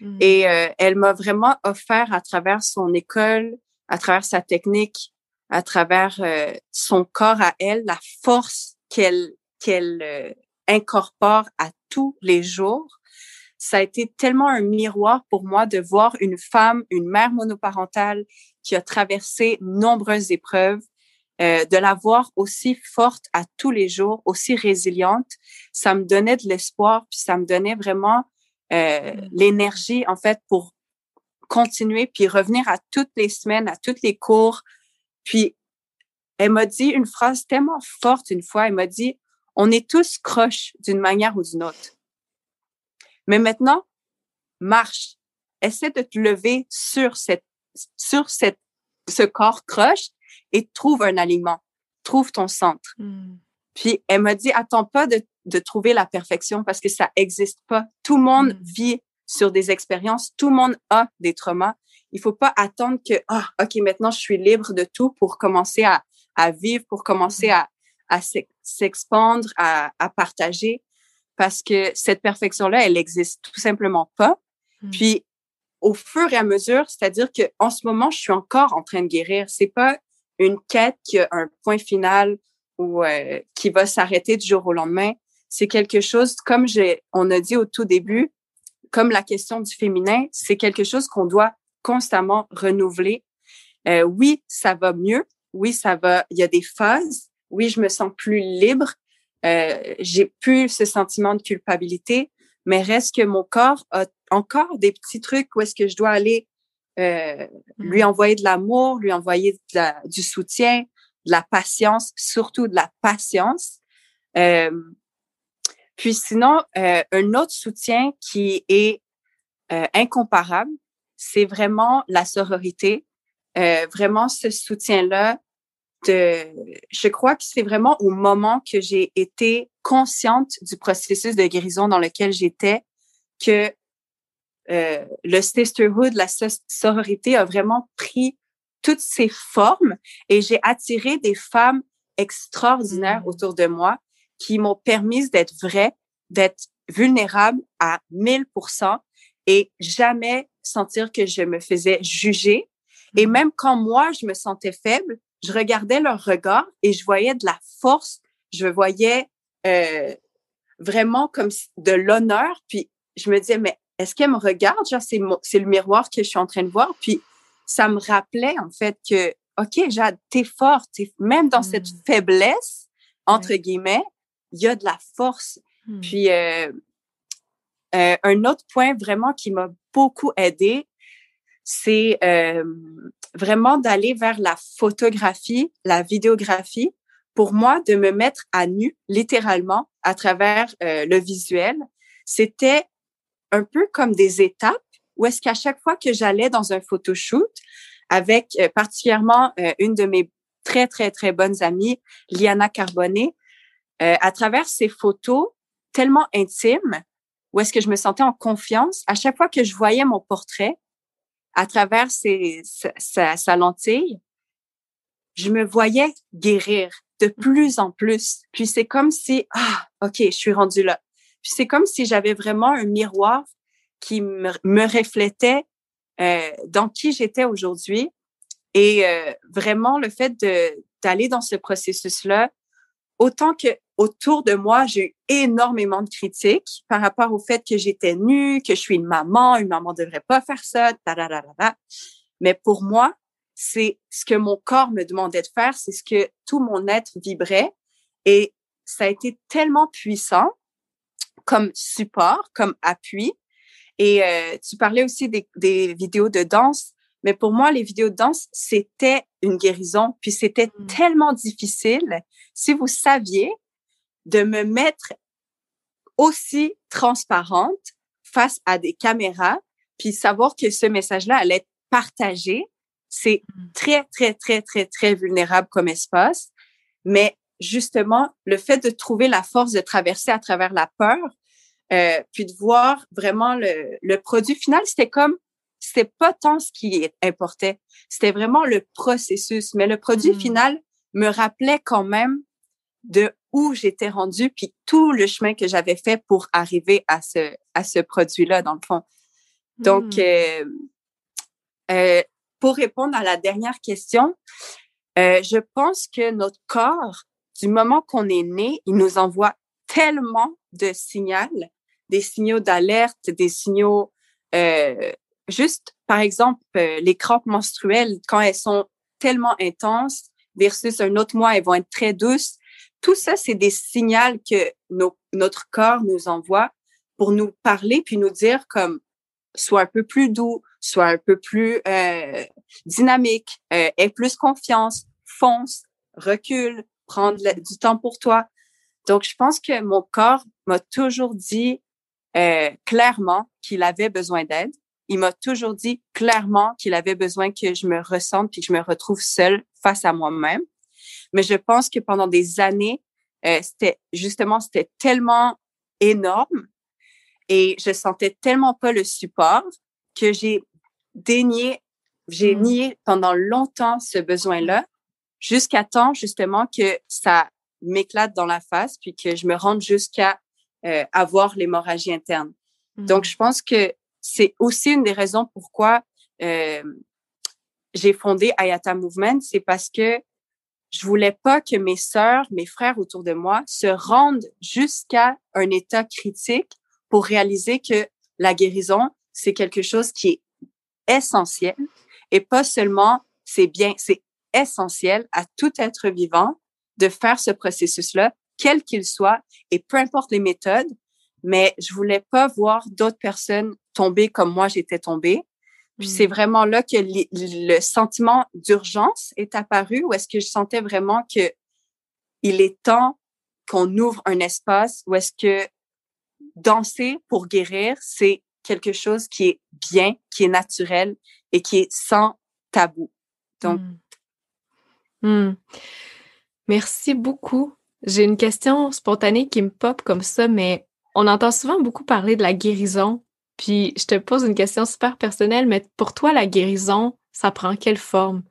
Mm. Et euh, elle m'a vraiment offert à travers son école, à travers sa technique, à travers euh, son corps à elle, la force qu'elle qu'elle euh, incorpore à tous les jours. Ça a été tellement un miroir pour moi de voir une femme, une mère monoparentale qui a traversé nombreuses épreuves, euh, de la voir aussi forte à tous les jours, aussi résiliente, ça me donnait de l'espoir, puis ça me donnait vraiment euh, l'énergie en fait pour continuer, puis revenir à toutes les semaines, à toutes les cours. Puis elle m'a dit une phrase tellement forte une fois. Elle m'a dit "On est tous croches d'une manière ou d'une autre, mais maintenant marche, essaie de te lever sur cette sur cette ce corps croche et trouve un aliment, trouve ton centre. Hmm. Puis elle m'a dit, attends pas de, de, trouver la perfection parce que ça existe pas. Tout le monde hmm. vit sur des expériences, tout le monde a des traumas. Il faut pas attendre que, ah, ok, maintenant je suis libre de tout pour commencer à, à vivre, pour commencer hmm. à, à s'expandre, à, à partager, parce que cette perfection-là, elle existe tout simplement pas. Puis au fur et à mesure, c'est-à-dire que en ce moment, je suis encore en train de guérir. C'est pas une quête qui a un point final ou euh, qui va s'arrêter du jour au lendemain. C'est quelque chose, comme j'ai, on a dit au tout début, comme la question du féminin, c'est quelque chose qu'on doit constamment renouveler. Euh, oui, ça va mieux. Oui, ça va. Il y a des phases. Oui, je me sens plus libre. Euh, j'ai plus ce sentiment de culpabilité, mais reste que mon corps a encore des petits trucs où est-ce que je dois aller euh, lui mm. envoyer de l'amour, lui envoyer du soutien, de la patience, surtout de la patience. Euh, puis sinon, euh, un autre soutien qui est incomparable, c'est vraiment la sororité. vraiment ce soutien-là de, je crois que c'est vraiment au moment que j'ai été consciente du processus de guérison dans lequel j'étais que euh, le sisterhood, la sororité a vraiment pris toutes ses formes et j'ai attiré des femmes extraordinaires mmh. autour de moi qui m'ont permis d'être vraie, d'être vulnérable à 1000% et jamais sentir que je me faisais juger. Et mmh. même quand moi, je me sentais faible, je regardais leur regard et je voyais de la force, je voyais euh, vraiment comme de l'honneur. Puis je me disais, mais est-ce qu'elle me regarde? Genre, c'est, c'est le miroir que je suis en train de voir. Puis, ça me rappelait, en fait, que, OK, Jade, t'es forte. même dans cette mmh. faiblesse, entre guillemets, il y a de la force. Mmh. Puis, euh, euh, un autre point vraiment qui m'a beaucoup aidé, c'est euh, vraiment d'aller vers la photographie, la vidéographie pour moi, de me mettre à nu, littéralement, à travers euh, le visuel, c'était un peu comme des étapes où est-ce qu'à chaque fois que j'allais dans un photoshoot, avec euh, particulièrement euh, une de mes très, très, très bonnes amies, Liana Carbonnet, à travers ces photos tellement intimes, où est-ce que je me sentais en confiance, à chaque fois que je voyais mon portrait, à travers ses, sa, sa lentille, je me voyais guérir de mmh. plus en plus. Puis c'est comme si, ah, OK, je suis rendue là. Puis c'est comme si j'avais vraiment un miroir qui me, me reflétait euh, dans qui j'étais aujourd'hui. Et euh, vraiment, le fait de d'aller dans ce processus-là, autant que autour de moi, j'ai eu énormément de critiques par rapport au fait que j'étais nue, que je suis une maman, une maman devrait pas faire ça, mais pour moi, c'est ce que mon corps me demandait de faire, c'est ce que tout mon être vibrait. Et ça a été tellement puissant comme support, comme appui. Et euh, tu parlais aussi des, des, vidéos de danse, mais pour moi, les vidéos de danse, c'était une guérison. Puis c'était mmh. tellement difficile. Si vous saviez de me mettre aussi transparente face à des caméras, puis savoir que ce message-là allait être partagé, c'est mmh. très, très, très, très, très vulnérable comme espace. Mais justement, le fait de trouver la force de traverser à travers la peur, euh, puis de voir vraiment le, le produit final, c'était comme, c'était pas tant ce qui importait, c'était vraiment le processus. Mais le produit mmh. final me rappelait quand même de où j'étais rendue, puis tout le chemin que j'avais fait pour arriver à ce, à ce produit-là, dans le fond. Donc, mmh. euh, euh, pour répondre à la dernière question, euh, je pense que notre corps, du moment qu'on est né, il nous envoie tellement de signaux, des signaux d'alerte, des signaux juste, par exemple, les crampes menstruelles, quand elles sont tellement intenses versus un autre mois, elles vont être très douces. Tout ça, c'est des signaux que notre corps nous envoie pour nous parler puis nous dire comme soit un peu plus doux, soit un peu plus euh, dynamique, euh, aie plus confiance, fonce, recule, prendre du temps pour toi. Donc, je pense que mon corps m'a toujours dit euh, clairement qu'il avait besoin d'aide. Il m'a toujours dit clairement qu'il avait besoin que je me ressente puis que je me retrouve seule face à moi-même. Mais je pense que pendant des années, euh, c'était justement, c'était tellement énorme et je sentais tellement pas le support que j'ai dénié, j'ai mmh. nié pendant longtemps ce besoin-là, jusqu'à temps justement que ça m'éclate dans la face, puis que je me rende jusqu'à euh, avoir l'hémorragie interne. Donc, mmh. je pense que c'est aussi une des raisons pourquoi euh, j'ai fondé Ayata Movement, c'est parce que je voulais pas que mes sœurs, mes frères autour de moi se rendent jusqu'à un état critique pour réaliser que la guérison, c'est quelque chose qui est essentiel et pas seulement c'est bien, c'est essentiel à tout être vivant de faire ce processus-là, quel qu'il soit, et peu importe les méthodes, mais je voulais pas voir d'autres personnes tomber comme moi j'étais tombée. Puis c'est mmh. vraiment là que le sentiment d'urgence est apparu, où est-ce que je sentais vraiment que il est temps qu'on ouvre un espace où est-ce que danser pour guérir, c'est quelque chose qui est bien, qui est naturel et qui est sans tabou. Donc. Hmm. Hmm. Merci beaucoup. J'ai une question spontanée qui me pop comme ça, mais on entend souvent beaucoup parler de la guérison. Puis je te pose une question super personnelle, mais pour toi, la guérison, ça prend quelle forme?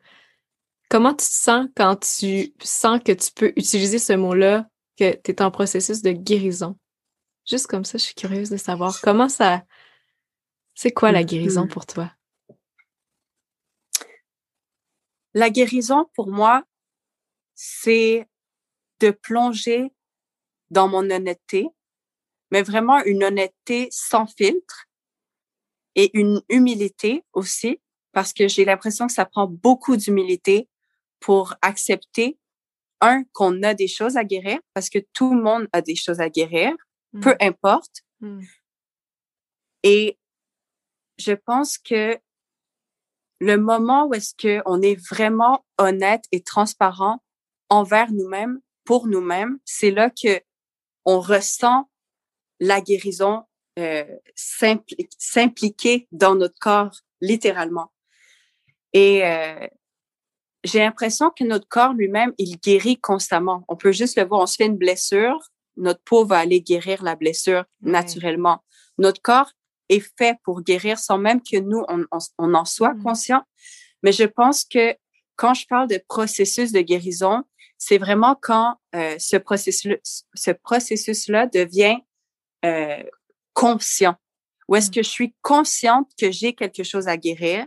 Comment tu te sens quand tu sens que tu peux utiliser ce mot-là, que tu es en processus de guérison? Juste comme ça, je suis curieuse de savoir comment ça, c'est quoi la guérison mm-hmm. pour toi? La guérison pour moi, c'est de plonger dans mon honnêteté, mais vraiment une honnêteté sans filtre et une humilité aussi, parce que j'ai l'impression que ça prend beaucoup d'humilité pour accepter, un, qu'on a des choses à guérir, parce que tout le monde a des choses à guérir, peu mm. importe. Mm. Et je pense que le moment où est-ce qu'on est vraiment honnête et transparent envers nous-mêmes, pour nous-mêmes, c'est là que on ressent la guérison euh, s'impliquer dans notre corps, littéralement. Et euh, j'ai l'impression que notre corps lui-même, il guérit constamment. On peut juste le voir, on se fait une blessure, notre peau va aller guérir la blessure naturellement. Notre corps est fait pour guérir sans même que nous, on, on, en soit mmh. conscient. Mais je pense que quand je parle de processus de guérison, c'est vraiment quand euh, ce processus ce processus-là devient euh, conscient. Où est-ce mmh. que je suis consciente que j'ai quelque chose à guérir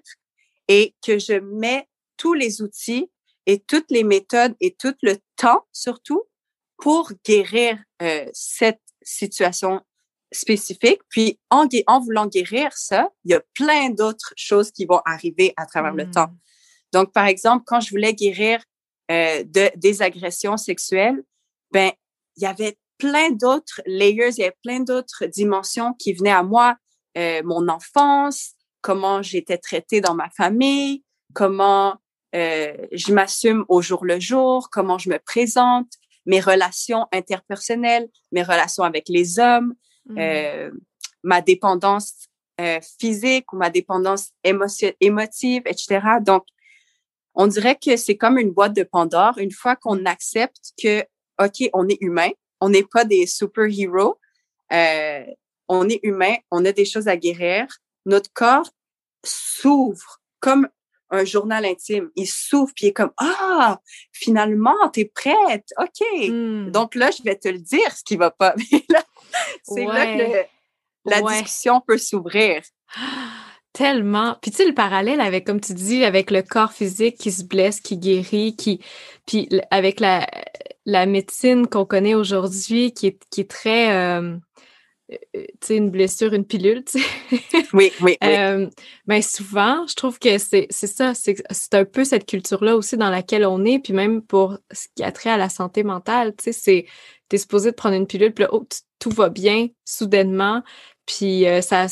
et que je mets tous les outils et toutes les méthodes et tout le temps surtout pour guérir euh, cette situation spécifique. Puis en, en voulant guérir ça, il y a plein d'autres choses qui vont arriver à travers le temps. Mmh. Donc, par exemple, quand je voulais guérir euh, de, des agressions sexuelles, ben il y avait plein d'autres layers, il y avait plein d'autres dimensions qui venaient à moi. Euh, mon enfance, comment j'étais traitée dans ma famille, comment euh, je m'assume au jour le jour, comment je me présente, mes relations interpersonnelles, mes relations avec les hommes, mmh. euh, ma dépendance euh, physique ou ma dépendance émotive, etc. Donc, on dirait que c'est comme une boîte de Pandore. Une fois qu'on accepte que, OK, on est humain, on n'est pas des super-héros, euh, on est humain, on a des choses à guérir, notre corps s'ouvre comme un journal intime. Il s'ouvre puis il est comme ah finalement t'es prête, ok. Hmm. Donc là je vais te le dire ce qui va pas. c'est là que la discussion peut s'ouvrir. Tellement. Puis tu sais le parallèle avec comme tu dis avec le corps physique qui se blesse, qui guérit, qui puis avec la la médecine qu'on connaît aujourd'hui qui est qui est très euh, euh, tu sais, une blessure, une pilule, tu sais. oui, oui, oui. Euh, ben souvent, je trouve que c'est ça, c'est un peu cette culture-là aussi dans laquelle on est, puis même pour ce qui a trait à la santé mentale, tu sais, c'est, t'es supposé de prendre une pilule, puis là, oh, tout va bien, soudainement, puis euh, ça,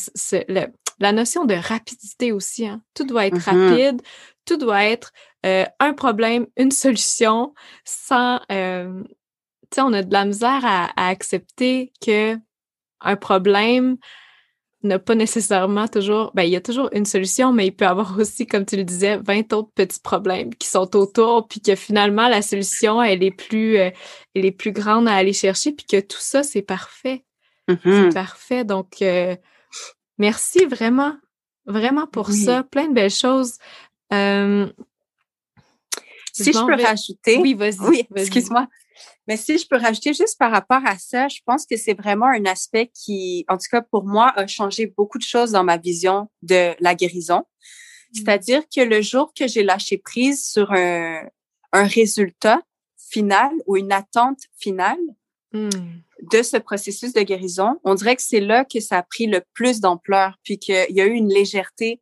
la notion de rapidité aussi, hein. Tout doit être mm-hmm. rapide, tout doit être un problème, une solution, sans... tu sais, on a de la misère à accepter que un problème n'a pas nécessairement toujours, ben, il y a toujours une solution, mais il peut avoir aussi, comme tu le disais, 20 autres petits problèmes qui sont autour, puis que finalement, la solution, elle est plus, euh, elle est plus grande à aller chercher, puis que tout ça, c'est parfait. C'est mm-hmm. parfait. Donc, euh, merci vraiment, vraiment pour ça. Plein de belles choses. Euh, si je peux rajouter. Oui, vas-y. Oui, excuse-moi. Mais si je peux rajouter juste par rapport à ça, je pense que c'est vraiment un aspect qui, en tout cas pour moi, a changé beaucoup de choses dans ma vision de la guérison. Mmh. C'est-à-dire que le jour que j'ai lâché prise sur un, un résultat final ou une attente finale mmh. de ce processus de guérison, on dirait que c'est là que ça a pris le plus d'ampleur, puis qu'il y a eu une légèreté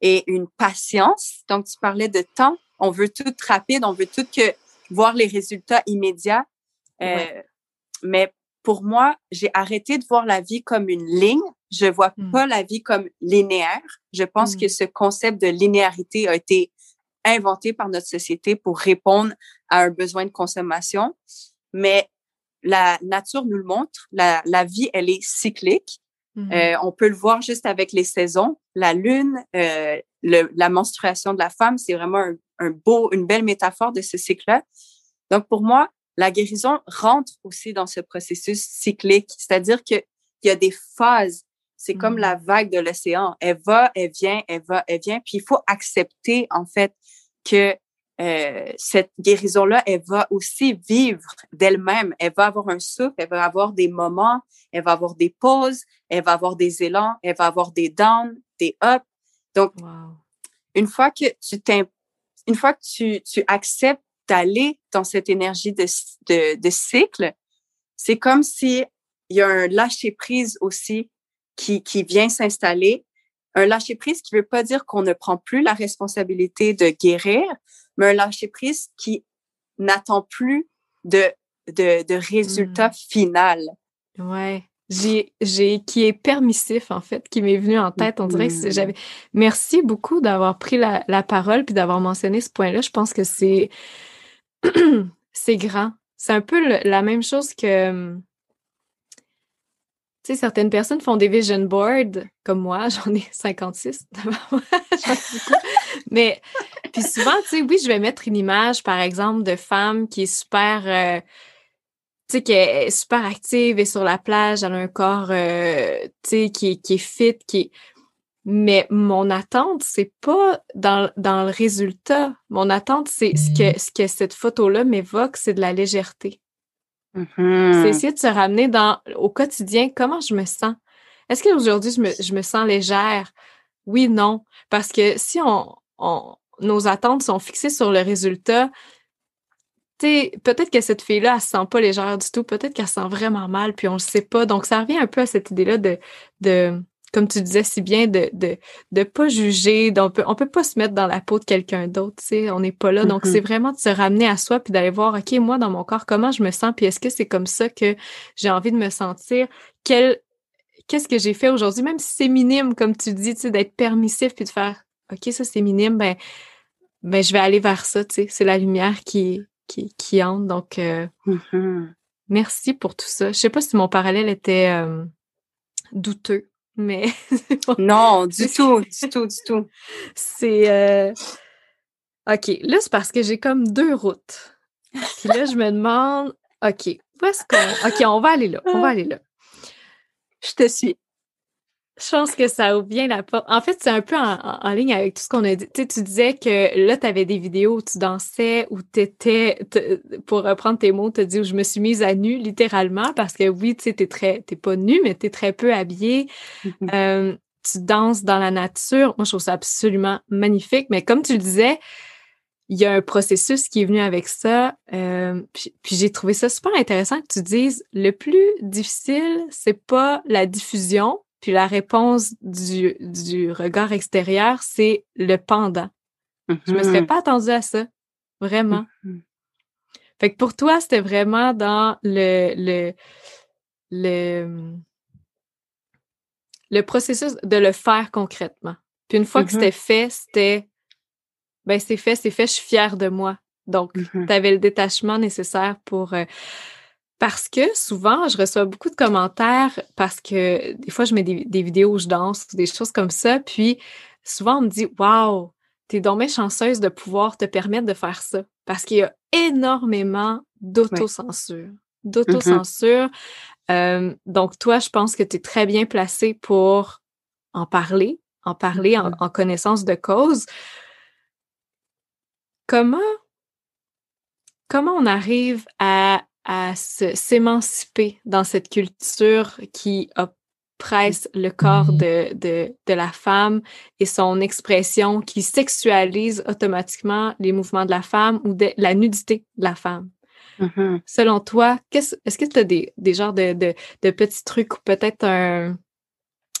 et une patience. Donc, tu parlais de temps. On veut tout rapide, on veut tout que voir les résultats immédiats. Euh, mais pour moi, j'ai arrêté de voir la vie comme une ligne. Je vois mmh. pas la vie comme linéaire. Je pense que mmh. ce concept de linéarité a été inventé par notre société pour répondre à un besoin de consommation. Mais la nature nous le montre. La, la vie, elle est cyclique. Mmh. Euh, on peut le voir juste avec les saisons. La lune, euh, le, la menstruation de la femme, c'est vraiment un, un, beau, une belle métaphore de ce cycle-là. Donc, pour moi, la guérison rentre aussi dans ce processus cyclique, c'est-à-dire qu'il y a des phases. C'est comme la mmh. vague de l'océan. Elle va, elle vient, elle va, elle vient. Puis il faut accepter, en fait, que euh, cette guérison-là, elle va aussi vivre d'elle-même. Elle va avoir un souffle, elle va avoir des moments, elle va avoir des pauses, elle va avoir des élans, elle va avoir des downs, des ups. Donc, une fois que tu une fois que tu, tu acceptes d'aller dans cette énergie de, de, de cycle, c'est comme si il y a un lâcher prise aussi qui, qui vient s'installer. Un lâcher prise qui veut pas dire qu'on ne prend plus la responsabilité de guérir, mais un lâcher prise qui n'attend plus de, de, de résultat mmh. final. Ouais. J'ai, qui est permissif, en fait, qui m'est venu en tête. On dirait que j'avais. Merci beaucoup d'avoir pris la, parole puis d'avoir mentionné ce point-là. Je pense que c'est, c'est grand. c'est un peu la même chose que tu sais, certaines personnes font des vision boards, comme moi, j'en ai 56 Mais, puis souvent, tu sais, oui, je vais mettre une image, par exemple, de femme qui est super, euh, tu sais, qui est super active et sur la plage, elle a un corps, euh, tu sais, qui, qui est fit, qui Mais mon attente, c'est pas dans, dans le résultat. Mon attente, c'est ce que, ce que cette photo-là m'évoque, c'est de la légèreté. C'est Mhm. essayer de se ramener dans au quotidien, comment je me sens? Est-ce qu'aujourd'hui, je me, je me sens légère? Oui, non. Parce que si on, on- nos attentes sont fixées sur le résultat, peut-être que cette fille-là, elle se sent pas légère du tout. Peut-être qu'elle se sent vraiment mal, puis on le sait pas. Donc, ça revient un peu à cette idée-là de, de, comme tu disais si bien, de, de, de pas juger. Donc, on peut, on peut pas se mettre dans la peau de quelqu'un d'autre, tu sais. On n'est pas là. Donc, c'est vraiment de se ramener à soi puis d'aller voir, OK, moi, dans mon corps, comment je me sens? Puis est-ce que c'est comme ça que j'ai envie de me sentir? Quel, qu'est-ce que j'ai fait aujourd'hui? Même si c'est minime, comme tu dis, tu sais, d'être permissif puis de faire, OK, ça, c'est minime, ben, ben, je vais aller vers ça, tu sais. C'est la lumière qui, qui, qui entre. Donc, euh, Mhm. merci pour tout ça. Je sais pas si mon parallèle était euh, douteux, mais Non, du tout, du tout, du tout. c'est... euh, OK, là, c'est parce que j'ai comme deux routes. Puis là, je me demande, OK, où est-ce qu'on... OK, on va aller là, on va aller là. Je te suis. Je pense que ça ouvre bien la porte. En fait, c'est un peu en, ligne avec tout ce qu'on a dit. Tu sais, tu disais que là, tu avais des vidéos où tu dansais, où tu étais, pour reprendre tes mots, tu as dit où je me suis mise à nu, littéralement, parce que oui, tu sais, t'es très, t'es pas nu, mais t'es très peu habillée. Euh, tu danses dans la nature. Moi, je trouve ça absolument magnifique. Mais comme tu le disais, il y a un processus qui est venu avec ça. Euh, puis puis j'ai trouvé ça super intéressant que tu dises le plus difficile, c'est pas la diffusion, puis la réponse du, du regard extérieur, c'est le pendant. Je me serais Mhm. pas attendue à ça. Vraiment. Mhm. Fait que pour toi, c'était vraiment dans le, le, le, le processus de le faire concrètement. Puis une fois que Mhm. c'était fait, c'était ben c'est fait, c'est fait, je suis fière de moi. Donc, tu avais le détachement nécessaire pour euh, parce que souvent, je reçois beaucoup de commentaires parce que des fois, je mets des, des vidéos où je danse ou des choses comme ça. Puis souvent, on me dit Waouh, t'es donc bien chanceuse de pouvoir te permettre de faire ça. Parce qu'il y a énormément d'autocensure. D'autocensure. Euh, donc, toi, je pense que tu es très bien placée pour en parler, en parler en, Mhm. en connaissance de cause. Comment, comment on arrive à, à s'émanciper dans cette culture qui oppresse le corps de, de, de la femme et son expression qui sexualise automatiquement les mouvements de la femme ou de la nudité de la femme? Mhm. Selon toi, est-ce que tu as des, des genres de, de, petits trucs ou peut-être un...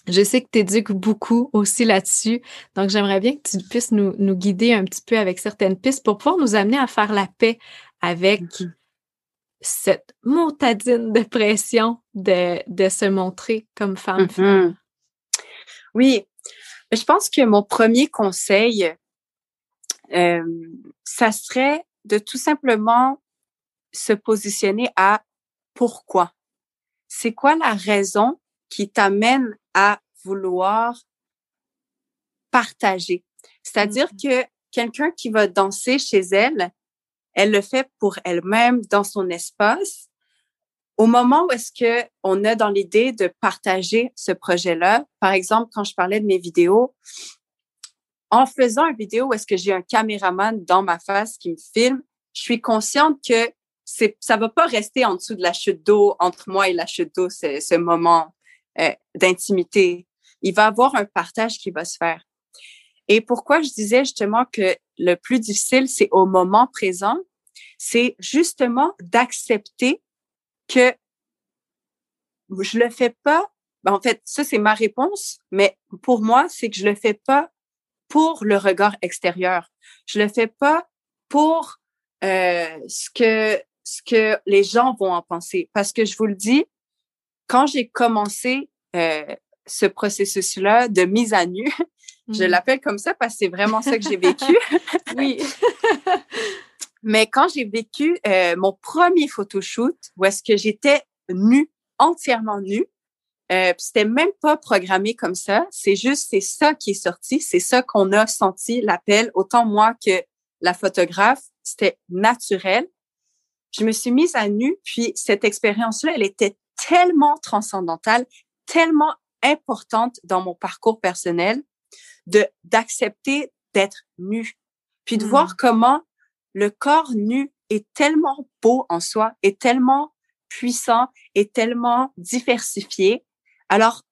Je sais que tu éduques beaucoup aussi là-dessus, donc j'aimerais bien que tu puisses nous, nous guider un petit peu avec certaines pistes pour pouvoir nous amener à faire la paix avec Mhm. Cette montadine de pression de, de se montrer comme femme. Mhm. Oui, je pense que mon premier conseil, euh, ça serait de tout simplement se positionner à pourquoi. C'est quoi la raison qui t'amène à vouloir partager? C'est-à-dire que quelqu'un qui va danser chez elle, elle le fait pour elle-même dans son espace. Au moment où est-ce que on a dans l'idée de partager ce projet-là, par exemple, quand je parlais de mes vidéos, en faisant une vidéo où est-ce que j'ai un caméraman dans ma face qui me filme, je suis consciente que c'est, ça va pas rester en dessous de la chute d'eau, entre moi et la chute d'eau, ce, ce moment euh, d'intimité. Il va y avoir un partage qui va se faire. Et pourquoi je disais justement que le plus difficile, c'est au moment présent, c'est justement d'accepter que je le fais pas. Ben, en fait, ça, c'est ma réponse, mais pour moi, c'est que je le fais pas pour le regard extérieur. Je le fais pas pour euh, ce que ce que les gens vont en penser. Parce que je vous le dis, quand j'ai commencé euh, ce processus-là de mise à nu, je Mm. l'appelle comme ça parce que c'est vraiment ça que j'ai vécu. Oui. Mais quand j'ai vécu euh, mon premier photoshoot, où est-ce que j'étais nue, entièrement nue, euh, c'était même pas programmé comme ça. C'est juste, c'est ça qui est sorti. C'est ça qu'on a senti l'appel. Autant moi que la photographe, c'était naturel. Je me suis mise à nu, puis cette expérience-là, elle était tellement transcendantale, tellement importante dans mon parcours personnel, de d'accepter d'être nu, puis de voir mmh. comment le corps nu est tellement beau en soi, est tellement puissant, est tellement diversifié. Alors,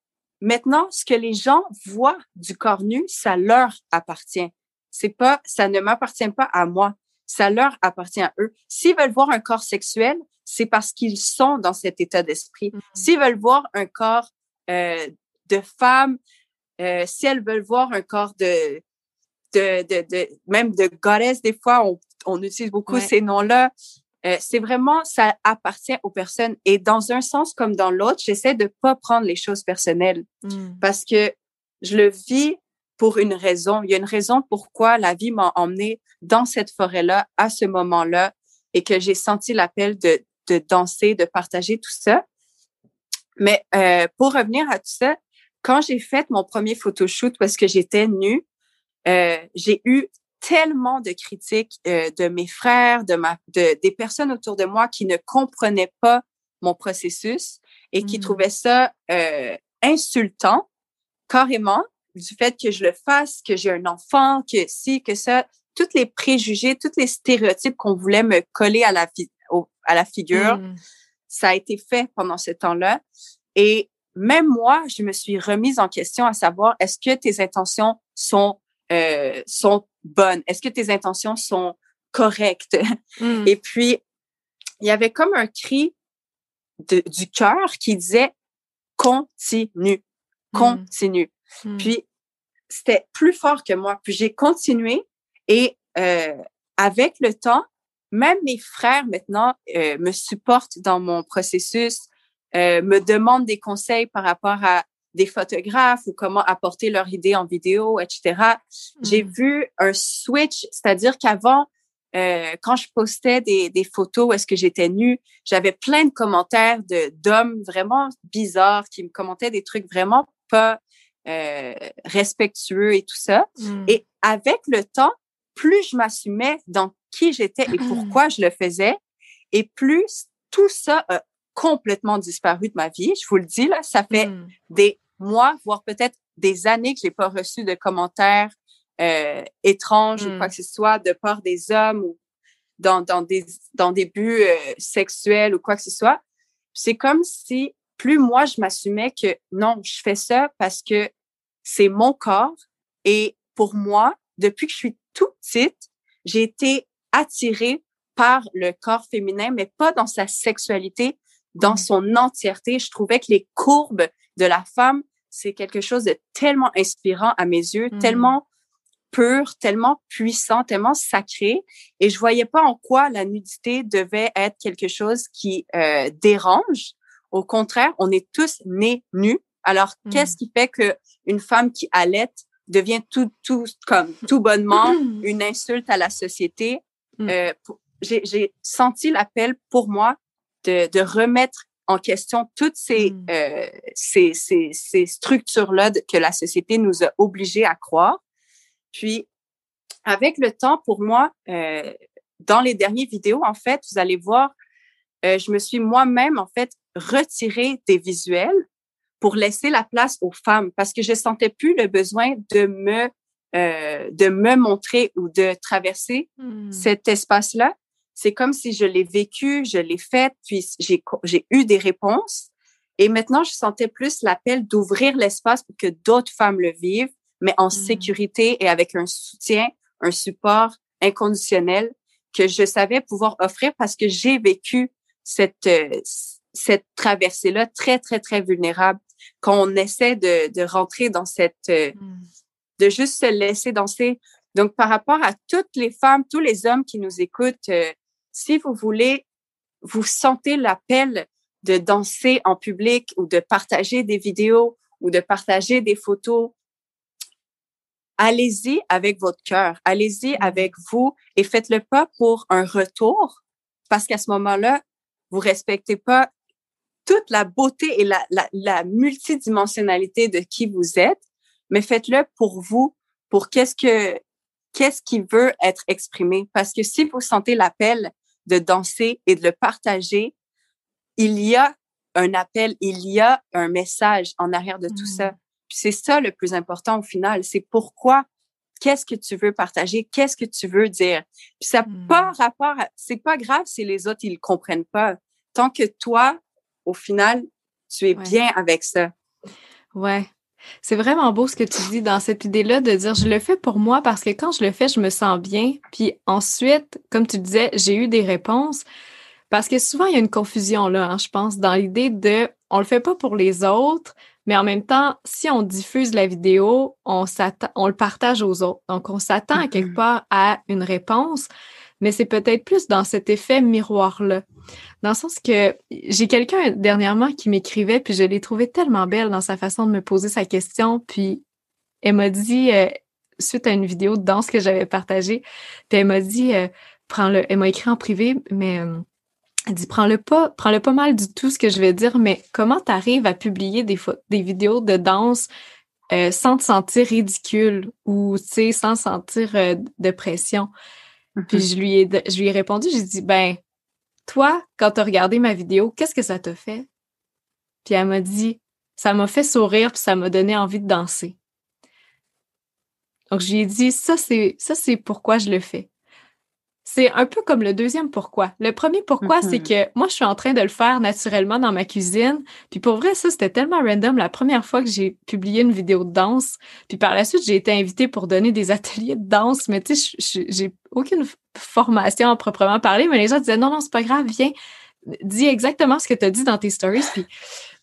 maintenant, ce que les gens voient du corps nu, ça leur appartient. C'est pas, ça ne m'appartient pas à moi. Ça leur appartient à eux. S'ils veulent voir un corps sexuel, c'est parce qu'ils sont dans cet état d'esprit. Mmh. S'ils veulent voir un corps euh, de femme, euh, si elles veulent voir un corps de, de, de, de même de goddess, des fois, on, on utilise beaucoup ces noms-là. Euh, c'est vraiment, ça appartient aux personnes. Et dans un sens comme dans l'autre, j'essaie de pas prendre les choses personnelles mmh. parce que je le vis pour une raison. Il y a une raison pourquoi la vie m'a emmené dans cette forêt-là à ce moment-là et que j'ai senti l'appel de, de danser, de partager tout ça. Mais euh, pour revenir à tout ça, quand j'ai fait mon premier photoshoot parce que j'étais nue, euh, j'ai eu tellement de critiques euh, de mes frères, de ma, de, des personnes autour de moi qui ne comprenaient pas mon processus et qui mmh. trouvaient ça euh, insultant, carrément, du fait que je le fasse, que j'ai un enfant, que si, que ça, tous les préjugés, tous les stéréotypes qu'on voulait me coller à la, à la figure, mmh. ça a été fait pendant ce temps-là. Et même moi, je me suis remise en question à savoir, est-ce que tes intentions sont euh, sont bonnes? Est-ce que tes intentions sont correctes? Mmh. Et puis, il y avait comme un cri de, du cœur qui disait continue, mmh. continue. Mmh. Puis, c'était plus fort que moi. Puis, j'ai continué et euh, avec le temps, même mes frères maintenant euh, me supportent dans mon processus, euh, me demandent des conseils par rapport à des photographes ou comment apporter leur idée en vidéo, etc. J'ai mm. vu un switch, c'est-à-dire qu'avant, euh, quand je postais des, des photos où est-ce que j'étais nue, j'avais plein de commentaires de d'hommes vraiment bizarres qui me commentaient des trucs vraiment pas euh, respectueux et tout ça. Mm. Et avec le temps, plus je m'assumais dans qui j'étais et pourquoi je le faisais, et plus tout ça a complètement disparu de ma vie. Je vous le dis, là, ça fait hmm. des mois, voire peut-être des années que j'ai pas reçu de commentaires euh, étranges ou quoi hmm. que ce soit de part des hommes ou dans, dans des, dans des buts euh, sexuels ou quoi que ce soit. C'est comme si plus moi, je m'assumais que non, je fais ça parce que c'est mon corps et pour moi, depuis que je suis toute petite, j'ai été attirée par le corps féminin, mais pas dans sa sexualité, dans son entièreté. Je trouvais que les courbes de la femme, c'est quelque chose de tellement inspirant à mes yeux, mmh. tellement pur, tellement puissant, tellement sacré. Et je voyais pas en quoi la nudité devait être quelque chose qui euh, dérange. Au contraire, on est tous nés nus. Alors, qu'est-ce mmh. qui fait que une femme qui allait devient tout, tout comme tout bonnement une insulte à la société? Euh, j'ai senti l'appel pour moi de, de remettre en question toutes ces, mmh. euh, ces, ces, ces structures-là que la société nous a obligés à croire. Puis, avec le temps, pour moi, euh, dans les dernières vidéos, en fait, vous allez voir, euh, je me suis moi-même, en fait, retirée des visuels pour laisser la place aux femmes parce que je sentais plus le besoin de me euh, de me montrer ou de traverser mmh. cet espace-là c'est comme si je l'ai vécu, je l'ai fait, puis j'ai, j'ai eu des réponses. Et maintenant, je sentais plus l'appel d'ouvrir l'espace pour que d'autres femmes le vivent, mais en mmh. sécurité et avec un soutien, un support inconditionnel que je savais pouvoir offrir parce que j'ai vécu cette, euh, cette traversée-là très, très, très vulnérable. Quand on essaie de, de rentrer dans cette, euh, mmh. de juste se laisser danser. Donc, par rapport à toutes les femmes, tous les hommes qui nous écoutent, euh, si vous voulez, vous sentez l'appel de danser en public ou de partager des vidéos ou de partager des photos, allez-y avec votre cœur, allez-y mm. avec vous et faites-le pas pour un retour parce qu'à ce moment-là, vous respectez pas toute la beauté et la, la, multidimensionnalité de qui vous êtes, mais faites-le pour vous, pour qu'est-ce que qu'est-ce qui veut être exprimé. Parce que si vous sentez l'appel de danser et de le partager, il y a un appel, il y a un message en arrière de tout ça. Mm. Puis c'est ça le plus important au final, c'est pourquoi, qu'est-ce que tu veux partager, qu'est-ce que tu veux dire? Puis ça n'a mm. pas rapport, c'est pas grave si les autres ils comprennent pas. Tant que toi, au final, tu es bien avec ça. Ouais. C'est vraiment beau ce que tu dis dans cette idée-là de dire je le fais pour moi parce que quand je le fais, je me sens bien. Puis ensuite, comme tu disais, j'ai eu des réponses. Parce que souvent, il y a une confusion là, hein, je pense, dans l'idée de on le fait pas pour les autres, mais en même temps, si on diffuse la vidéo, on, on le partage aux autres. Donc, on s'attend quelque mm-hmm. part à une réponse, mais c'est peut-être plus dans cet effet miroir-là. Dans le sens que j'ai quelqu'un dernièrement qui m'écrivait, puis je l'ai trouvé tellement belle dans sa façon de me poser sa question, puis elle m'a dit, euh, suite à une vidéo de danse que j'avais partagée, puis elle m'a dit, euh, prends-le, elle m'a écrit en privé, mais euh, elle dit, prends-le pas, prends-le pas mal du tout ce que je vais dire, mais comment tu arrives à publier des, des vidéos de danse sans te sentir ridicule ou, sans sentir de pression? Puis mm-hmm. je lui ai, je lui ai répondu, j'ai dit, ben, toi, quand tu as regardé ma vidéo, qu'est-ce que ça t'a fait? Puis elle m'a dit, ça m'a fait sourire, puis ça m'a donné envie de danser. Donc, je lui ai dit, ça, c'est, ça, c'est pourquoi je le fais. C'est un peu comme le deuxième pourquoi. Le premier pourquoi, c'est mm-hmm. que moi, je suis en train de le faire naturellement dans ma cuisine. Puis pour vrai, ça, c'était tellement random la première fois que j'ai publié une vidéo de danse. Puis par la suite, j'ai été invitée pour donner des ateliers de danse. Mais tu sais, j'ai aucune formation à proprement parler. Mais les gens disaient, non, non, c'est pas grave, viens, dis exactement ce que tu as dit dans tes stories. Puis,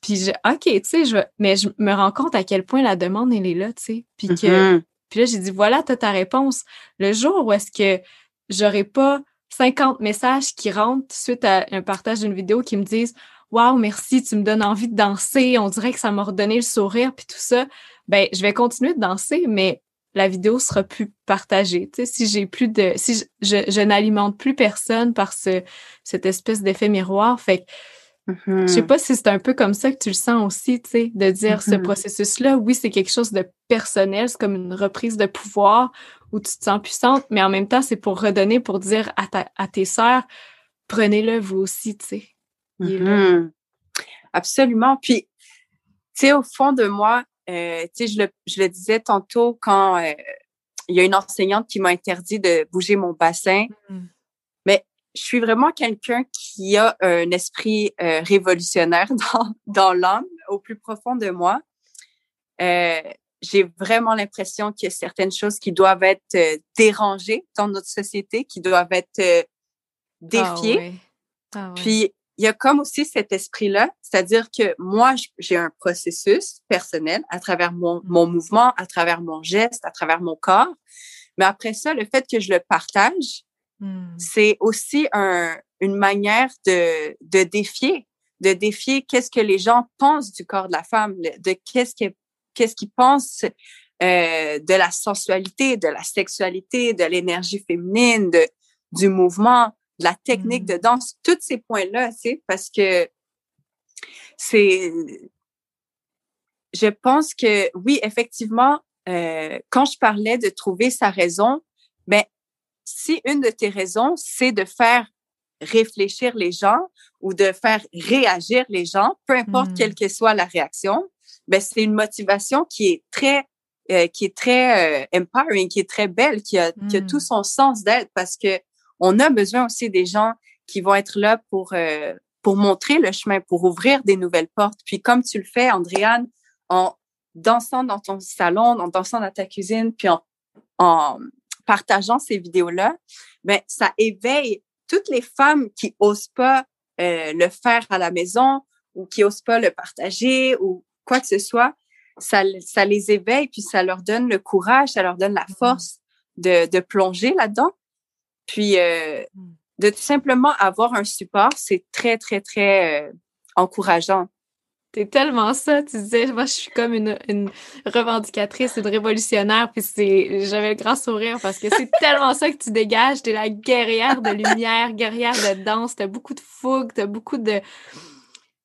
puis je, OK, tu sais, je, mais je me rends compte à quel point la demande, elle est là, tu sais. Puis que, mm-hmm. puis là, j'ai dit, voilà, tu as ta réponse. Le jour où est-ce que j'aurai pas 50 messages qui rentrent suite à un partage d'une vidéo qui me disent Waouh, merci, tu me donnes envie de danser, on dirait que ça m'a redonné le sourire, puis tout ça. Ben, je vais continuer de danser, mais la vidéo sera plus partagée. Tu sais, si j'ai plus de, si je, n'alimente plus personne par ce, cette espèce d'effet miroir, fait que je sais mm-hmm. pas si c'est un peu comme ça que tu le sens aussi, tu sais, de dire ce mm-hmm. processus-là, oui, c'est quelque chose de personnel, c'est comme une reprise de pouvoir où tu te sens puissante, mais en même temps, c'est pour redonner, pour dire à, ta, à tes sœurs, prenez-le vous aussi, tu sais. Mm-hmm. Absolument. Puis, tu sais, au fond de moi, euh, tu sais, je le, je le disais tantôt quand euh, il y a une enseignante qui m'a interdit de bouger mon bassin. Mais je suis vraiment quelqu'un qui a un esprit euh, révolutionnaire dans, dans l'âme, au plus profond de moi. Euh, j'ai vraiment l'impression qu'il y a certaines choses qui doivent être euh, dérangées dans notre société, qui doivent être euh, ah défiées. Ah Puis, il y a comme aussi cet esprit-là, c'est-à-dire que moi, j'ai un processus personnel à travers mon, mmh. mon mouvement, à travers mon geste, à travers mon corps. Mais après ça, le fait que je le partage, mmh. c'est aussi un, une manière de, de défier, de défier qu'est-ce que les gens pensent du corps de la femme, de qu'est-ce est qu'est-ce qu'ils pensent euh, de la sensualité, de la sexualité, de l'énergie féminine, de, du mouvement, de la technique mm. de danse, tous ces points-là, tu sais, parce que c'est, je pense que oui, effectivement, euh, quand je parlais de trouver sa raison, ben si une de tes raisons, c'est de faire réfléchir les gens ou de faire réagir les gens, peu importe mm. quelle que soit la réaction, ben c'est une motivation qui est très euh, qui est très euh, empowering, qui est très belle, qui a, qui a tout hmm. son sens d'être parce que on a besoin aussi des gens qui vont être là pour euh, pour montrer le chemin, pour ouvrir des nouvelles portes. Puis comme tu le fais, Andréane, en dansant dans ton salon, en dansant dans ta cuisine, puis en, en partageant ces vidéos-là, ben ça éveille toutes les femmes qui osent pas le faire à la maison ou qui osent pas le partager ou quoi que ce soit, ça, ça les éveille, puis ça leur donne le courage, ça leur donne la mm. force de, de plonger là-dedans. Puis, euh, mm. de tout simplement avoir un support, c'est très, très, très euh, encourageant. T'es tellement ça. Tu disais, moi, je suis comme une, une revendicatrice, une révolutionnaire. Puis c'est, j'avais le grand sourire parce que c'est tellement ça que tu dégages. T'es la guerrière de lumière, guerrière de danse. T'as beaucoup de fougue, t'as beaucoup de,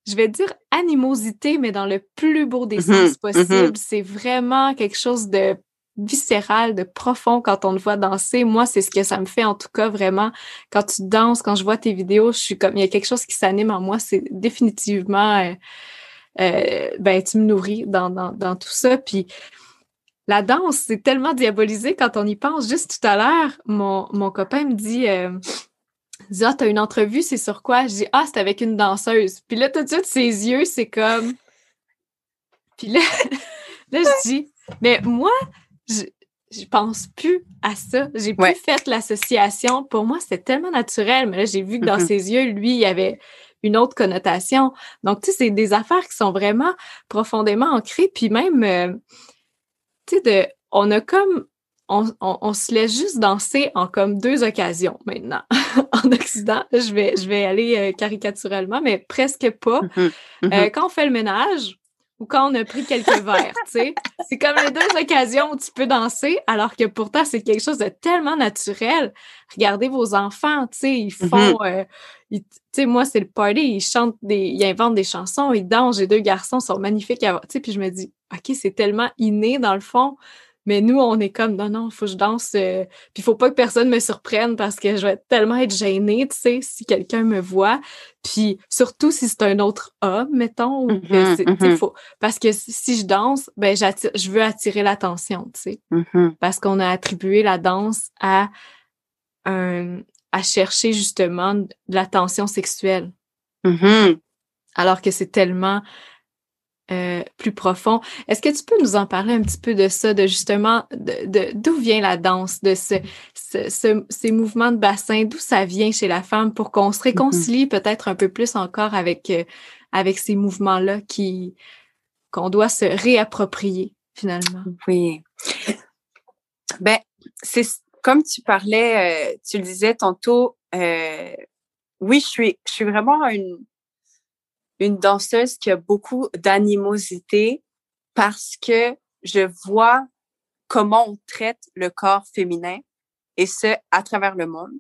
je vais dire animosité, mais dans le plus beau des mm-hmm, sens possible. Mm-hmm. C'est vraiment quelque chose de viscéral, de profond quand on te voit danser. Moi, c'est ce que ça me fait en tout cas vraiment. Quand tu danses, quand je vois tes vidéos, je suis comme, il y a quelque chose qui s'anime en moi. C'est définitivement, euh, euh, ben, tu me nourris dans, dans, dans, tout ça. Puis la danse, c'est tellement diabolisé quand on y pense. Juste tout à l'heure, mon, mon copain me dit, euh, dit, ah, t'as une entrevue, c'est sur quoi? Je dis, ah, c'est avec une danseuse. Puis là, tout de suite, ses yeux, c'est comme... Puis là, là, je dis, mais moi, je, je pense plus à ça. J'ai plus fait l'association. Pour moi, c'était tellement naturel, mais là, j'ai vu que dans mm-hmm. ses yeux, lui, il y avait une autre connotation. Donc, tu sais, c'est des affaires qui sont vraiment profondément ancrées. Puis même, euh, tu sais, de, on a comme, on, on, se laisse juste danser en comme deux occasions maintenant en Occident. Je vais, je vais aller euh, caricaturalement, mais presque pas. Mm-hmm. Euh, mm-hmm. quand on fait le ménage, ou quand on a pris quelques verres, tu sais. C'est comme les deux occasions où tu peux danser, alors que pourtant, c'est quelque chose de tellement naturel. Regardez vos enfants, tu sais, ils mm-hmm. font... Euh, tu sais, moi, c'est le party, ils chantent, des, ils inventent des chansons, ils dansent. J'ai deux garçons, ils sont magnifiques tu sais, puis je me dis, OK, c'est tellement inné, dans le fond. Mais nous, on est comme, non, non, il faut que je danse. Euh, puis il faut pas que personne me surprenne parce que je vais tellement être gênée, tu sais, si quelqu'un me voit. Puis surtout si c'est un autre homme, mettons. Mm-hmm, mm-hmm. faut, parce que si je danse, ben je veux attirer l'attention, tu sais. Mm-hmm. Parce qu'on a attribué la danse à un, à chercher justement de l'attention sexuelle. Alors que c'est tellement euh, plus profond. Est-ce que tu peux nous en parler un petit peu de ça, de justement de d'où vient la danse, de ce, ce, ces mouvements de bassin, d'où ça vient chez la femme pour qu'on se mm-hmm. réconcilie peut-être un peu plus encore avec euh, avec ces mouvements-là qui qu'on doit se réapproprier finalement? Oui. Ben c'est comme tu parlais, euh, tu le disais tantôt. oui, je suis je suis vraiment une une danseuse qui a beaucoup d'animosité parce que je vois comment on traite le corps féminin et ce, à travers le monde.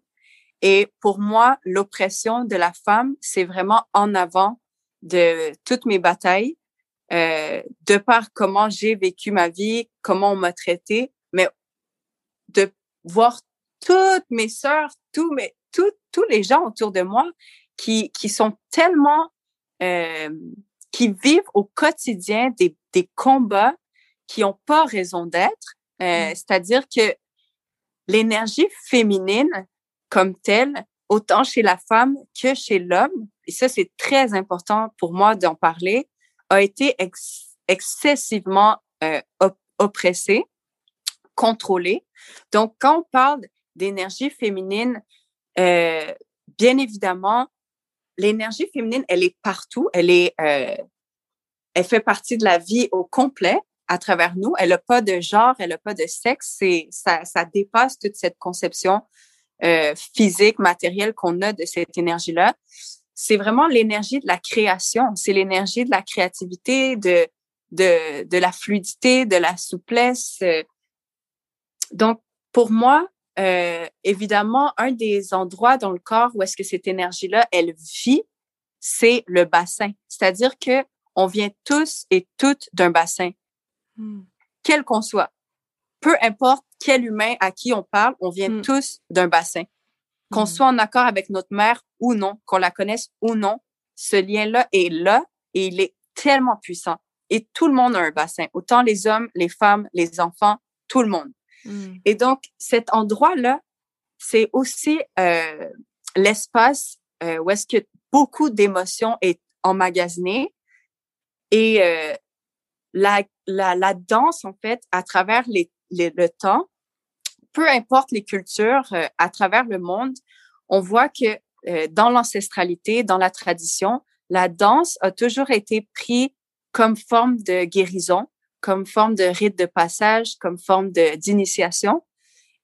Et pour moi, l'oppression de la femme, c'est vraiment en avant de toutes mes batailles, euh, de par comment j'ai vécu ma vie, comment on m'a traité, mais de voir toutes mes sœurs, tous mes, tous, tous les gens autour de moi qui, qui sont tellement euh, qui vivent au quotidien des, des combats qui n'ont pas raison d'être. Euh, mm. C'est-à-dire que l'énergie féminine comme telle, autant chez la femme que chez l'homme, et ça c'est très important pour moi d'en parler, a été excessivement euh, oppressée, contrôlée. Donc quand on parle d'énergie féminine, euh, bien évidemment, l'énergie féminine, elle est partout. Elle est, euh, elle fait partie de la vie au complet à travers nous. Elle n'a pas de genre, elle n'a pas de sexe. C'est, ça, ça dépasse toute cette conception euh, physique, matérielle qu'on a de cette énergie-là. C'est vraiment l'énergie de la création. C'est l'énergie de la créativité, de, de, de la fluidité, de la souplesse. Donc, pour moi, euh, évidemment, un des endroits dans le corps où est-ce que cette énergie-là, elle vit, c'est le bassin. C'est-à-dire que on vient tous et toutes d'un bassin, hmm. quel qu'on soit. Peu importe quel humain à qui on parle, on vient hmm. tous d'un bassin. Qu'on hmm. soit en accord avec notre mère ou non, qu'on la connaisse ou non, ce lien-là est là et il est tellement puissant. Et tout le monde a un bassin, autant les hommes, les femmes, les enfants, tout le monde. Mm. Et donc, cet endroit-là, c'est aussi euh, l'espace euh, où est-ce que beaucoup d'émotions est emmagasinées et euh, la, la, danse, en fait, à travers les, le temps, peu importe les cultures à travers le monde, on voit que dans l'ancestralité, dans la tradition, la danse a toujours été prise comme forme de guérison, comme forme de rite de passage, comme forme d'initiation.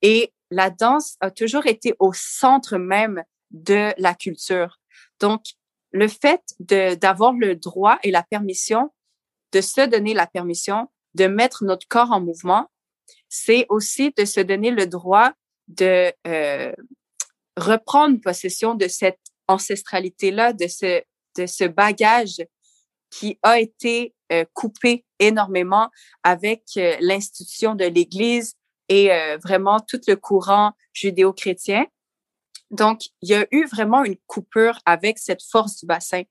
Et la danse a toujours été au centre même de la culture. Donc, le fait d'avoir le droit et la permission de se donner la permission de mettre notre corps en mouvement, c'est aussi de se donner le droit de euh, reprendre possession de cette ancestralité-là, de ce, de ce bagage qui a été euh, coupé énormément avec euh, l'institution de l'Église et euh, vraiment tout le courant judéo-chrétien. Donc, il y a eu vraiment une coupure avec cette force du bassin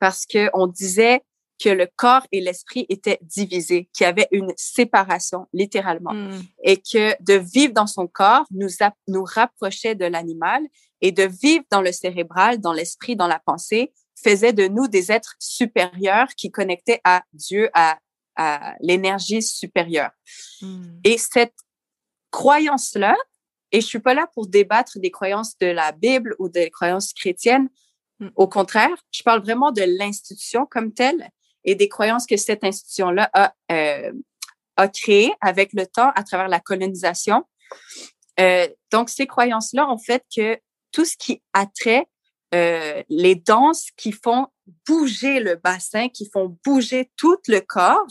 parce que on disait que le corps et l'esprit étaient divisés, qu'il y avait une séparation, littéralement, hmm. et que de vivre dans son corps nous, nous rapprochait de l'animal et de vivre dans le cérébral, dans l'esprit, dans la pensée, faisait de nous des êtres supérieurs qui connectaient à Dieu, à, à l'énergie supérieure. Hmm. Et cette croyance-là, et je suis pas là pour débattre des croyances de la Bible ou des croyances chrétiennes, hmm. au contraire, je parle vraiment de l'institution comme telle et des croyances que cette institution-là a, euh, a créées avec le temps à travers la colonisation. Euh, donc, ces croyances-là ont fait que tout ce qui attrait euh, les danses qui font bouger le bassin, qui font bouger tout le corps,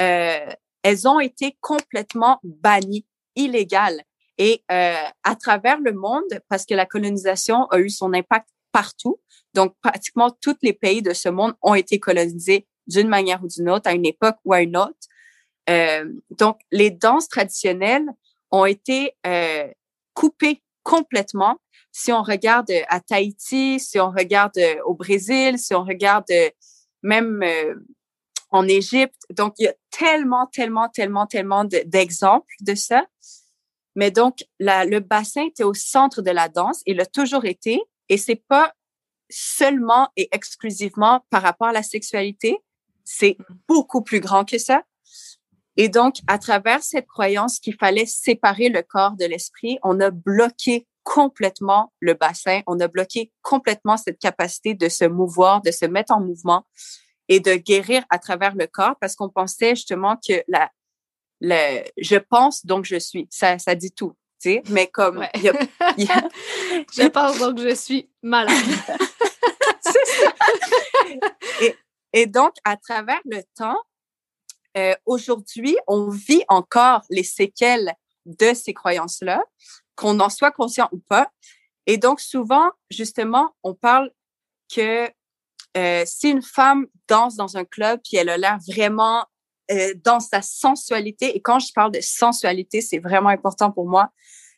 euh, elles ont été complètement bannies, illégales. Et euh, à travers le monde, parce que la colonisation a eu son impact partout, donc, pratiquement tous les pays de ce monde ont été colonisés d'une manière ou d'une autre, à une époque ou à une autre. Donc, les danses traditionnelles ont été coupées complètement. Si on regarde à Tahiti, si on regarde euh, au Brésil, si on regarde euh, même euh, en Égypte. Donc, il y a tellement, tellement, tellement, tellement d'exemples de, ça. Mais donc, le bassin était au centre de la danse. Il a toujours été. Et c'est pas seulement et exclusivement par rapport à la sexualité. C'est beaucoup plus grand que ça. Et donc, à travers cette croyance qu'il fallait séparer le corps de l'esprit, on a bloqué complètement le bassin, on a bloqué complètement cette capacité de se mouvoir, de se mettre en mouvement et de guérir à travers le corps parce qu'on pensait justement que la, le, je pense donc je suis, ça, ça dit tout mais comme je pense donc je suis malade. et, donc, à travers le temps, euh, aujourd'hui, on vit encore les séquelles de ces croyances-là, qu'on en soit conscient ou pas. Et donc, souvent, justement, on parle que euh, si une femme danse dans un club puis elle a l'air vraiment euh, dans sa sensualité. Et quand je parle de sensualité, c'est vraiment important pour moi.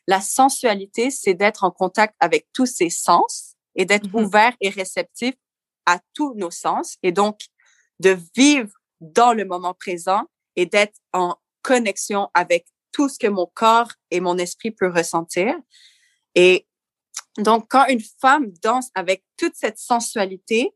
La sensualité, c'est d'être en contact avec tous ses sens et d'être mm-hmm. ouvert et réceptif à tous nos sens et donc de vivre dans le moment présent et d'être en connexion avec tout ce que mon corps et mon esprit peut ressentir. Et donc, quand une femme danse avec toute cette sensualité,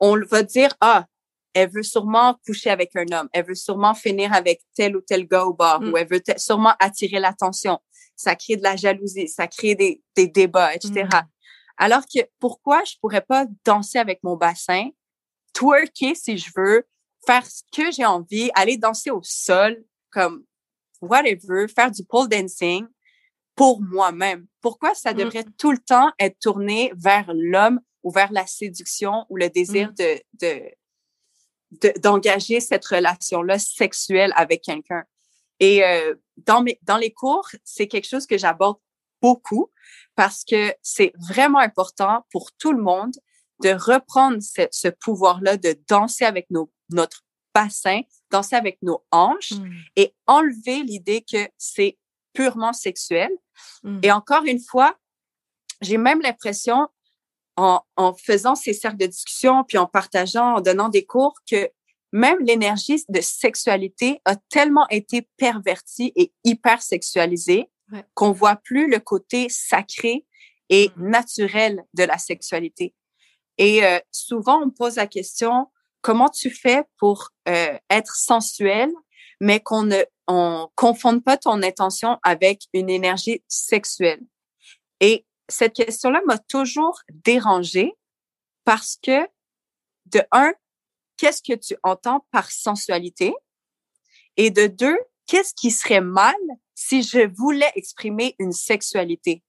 on va dire, ah, elle veut sûrement coucher avec un homme, elle veut sûrement finir avec tel ou tel gars au bar, mm. ou elle veut sûrement attirer l'attention. Ça crée de la jalousie, ça crée des, des débats, etc. Mm. Alors que pourquoi je pourrais pas danser avec mon bassin, twerker si je veux, faire ce que j'ai envie, aller danser au sol, comme whatever, faire du pole dancing pour moi-même. Pourquoi ça mm. devrait tout le temps être tourné vers l'homme ou vers la séduction ou le désir de, de d'engager cette relation-là sexuelle avec quelqu'un? Et euh, dans, mes, dans les cours, c'est quelque chose que j'aborde beaucoup parce que c'est vraiment important pour tout le monde de reprendre ce, ce pouvoir-là de danser avec nos, notre bassin, danser avec nos hanches mmh. et enlever l'idée que c'est purement sexuel. Mmh. Et encore une fois, j'ai même l'impression en, faisant ces cercles de discussion, puis en partageant, en donnant des cours, que même l'énergie de sexualité a tellement été pervertie et hyper sexualisée qu'on voit plus le côté sacré et mm-hmm. naturel de la sexualité. Et euh, souvent, on pose la question, comment tu fais pour euh, être sensuel, mais qu'on ne on confonde pas ton intention avec une énergie sexuelle? Et cette question-là m'a toujours dérangée parce que, de un, qu'est-ce que tu entends par sensualité? Et de deux, qu'est-ce qui serait mal si je voulais exprimer une sexualité?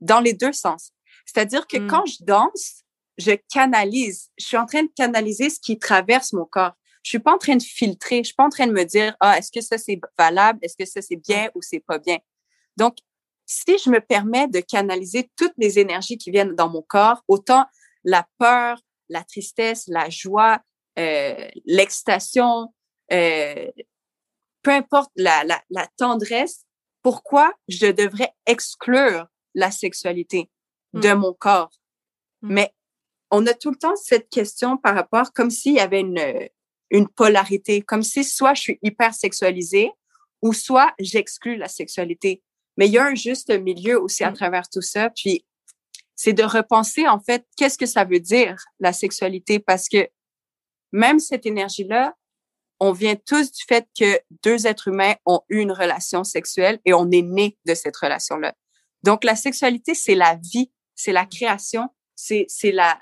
Dans les deux sens. C'est-à-dire que hmm. quand je danse, je canalise. Je suis en train de canaliser ce qui traverse mon corps. Je suis pas en train de filtrer. Je suis pas en train de me dire, ah, est-ce que ça c'est valable? Est-ce que ça c'est bien ou c'est pas bien? Donc, si je me permets de canaliser toutes les énergies qui viennent dans mon corps, autant la peur, la tristesse, la joie, euh, l'excitation, euh, peu importe la, la, la tendresse, pourquoi je devrais exclure la sexualité de mmh. mon corps? Mmh. Mais on a tout le temps cette question par rapport comme s'il y avait une, une polarité, comme si soit je suis hyper sexualisée ou soit j'exclus la sexualité. Mais il y a un juste milieu aussi à mmh. travers tout ça. Puis, c'est de repenser, en fait, qu'est-ce que ça veut dire, la sexualité? Parce que même cette énergie-là, on vient tous du fait que deux êtres humains ont eu une relation sexuelle et on est né de cette relation-là. Donc, la sexualité, c'est la vie, c'est la création, c'est, c'est la,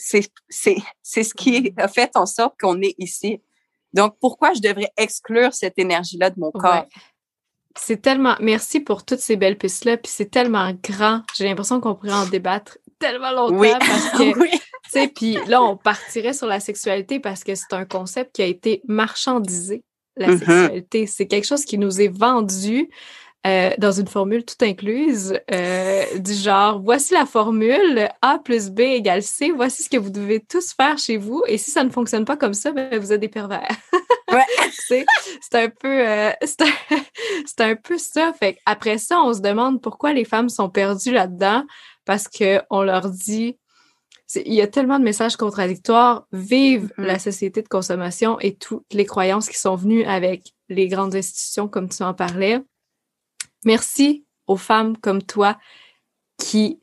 c'est, c'est, c'est ce qui a fait en sorte qu'on est ici. Donc, pourquoi je devrais exclure cette énergie-là de mon corps? C'est tellement. Merci pour toutes ces belles pistes-là. Puis c'est tellement grand. J'ai l'impression qu'on pourrait en débattre tellement longtemps oui. parce que. oui. Tu sais, puis là, on partirait sur la sexualité parce que c'est un concept qui a été marchandisé, la mm-hmm. sexualité. C'est quelque chose qui nous est vendu euh, dans une formule toute incluse, euh, du genre, voici la formule A plus B égale C, voici ce que vous devez tous faire chez vous, et si ça ne fonctionne pas comme ça, ben, vous êtes des pervers. Ouais. c'est un peu euh, c'est un, un, peu ça. Fait après ça, on se demande pourquoi les femmes sont perdues là-dedans, parce qu'on leur dit il y a tellement de messages contradictoires. Vive mm-hmm. la société de consommation et toutes les croyances qui sont venues avec les grandes institutions, comme tu en parlais. Merci aux femmes comme toi qui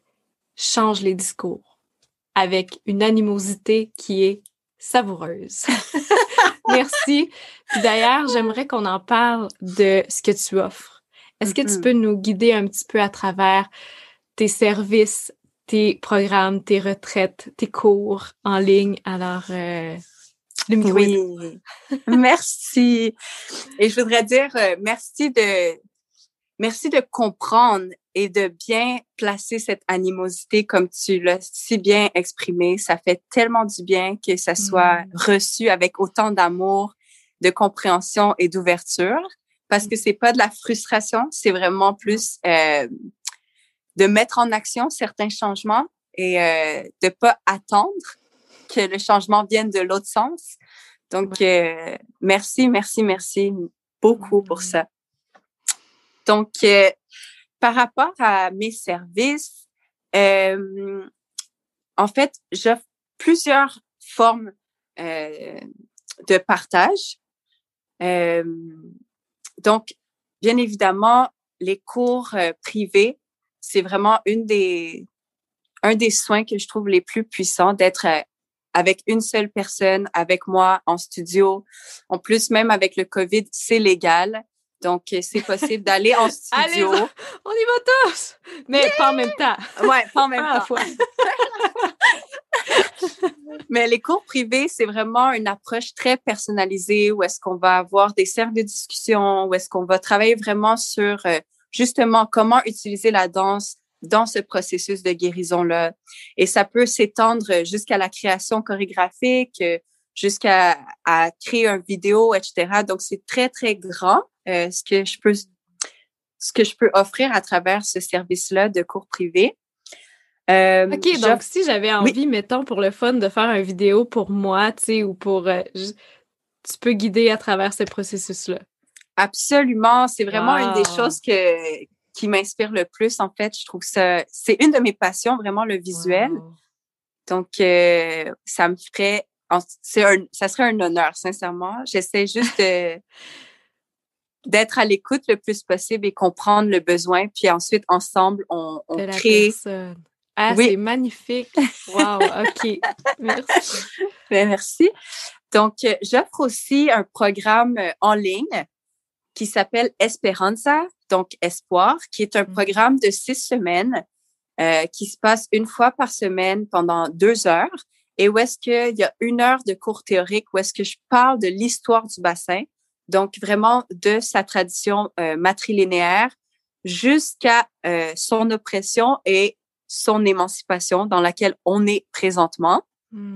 changent les discours avec une animosité qui est savoureuse. Merci. D'ailleurs, j'aimerais qu'on en parle de ce que tu offres. Est-ce que tu peux nous guider un petit peu à travers tes services, tes programmes, tes retraites, tes cours en ligne? Alors, euh, oui. merci. Et je voudrais dire euh, merci de Merci de comprendre et de bien placer cette animosité comme tu l'as si bien exprimé. Ça fait tellement du bien que ça soit mmh. reçu avec autant d'amour, de compréhension et d'ouverture parce que c'est pas de la frustration, c'est vraiment plus euh, de mettre en action certains changements et euh, de pas attendre que le changement vienne de l'autre sens. Donc, euh, merci, merci, merci beaucoup pour mmh. ça. Donc, euh, par rapport à mes services, euh, en fait, j'offre plusieurs formes euh, de partage. donc, bien évidemment, les cours privés, c'est vraiment une des, un des soins que je trouve les plus puissants d'être avec une seule personne, avec moi en studio. En plus, même avec le COVID, c'est légal. Donc, euh, c'est possible d'aller en studio. Allez, on y va tous! Mais pas en même temps. Ouais, pas en même temps. Mais les cours privés, c'est vraiment une approche très personnalisée où est-ce qu'on va avoir des cercles de discussion, où est-ce qu'on va travailler vraiment sur euh, justement comment utiliser la danse dans ce processus de guérison-là. Et ça peut s'étendre jusqu'à la création chorégraphique, jusqu'à à créer une vidéo, etc. Donc, c'est très, très grand. Euh, ce que je peux ce que je peux offrir à travers ce service-là de cours privé. Euh, OK, donc si j'avais envie, mettons, pour le fun, de faire une vidéo pour moi, tu sais, ou pour... Euh, tu peux guider à travers ce processus-là. Absolument. C'est vraiment une des choses que, qui m'inspire le plus, en fait. Je trouve ça... C'est une de mes passions, vraiment, le visuel. Donc, ça me ferait... Un, ça serait un honneur, sincèrement. J'essaie juste d'être à l'écoute le plus possible et comprendre le besoin. Puis ensuite, ensemble, on, on crée. Ah, c'est magnifique. Wow, OK. Merci. Ben, merci. Donc, euh, j'offre aussi un programme euh, en ligne qui s'appelle Esperanza, donc Espoir, qui est un mmh. programme de six semaines euh, qui se passe une fois par semaine pendant deux heures et où est-ce qu'il y a une heure de cours théorique où est-ce que je parle de l'histoire du bassin, donc, vraiment de sa tradition euh, matrilinéaire jusqu'à euh, son oppression et son émancipation dans laquelle on est présentement. Hmm.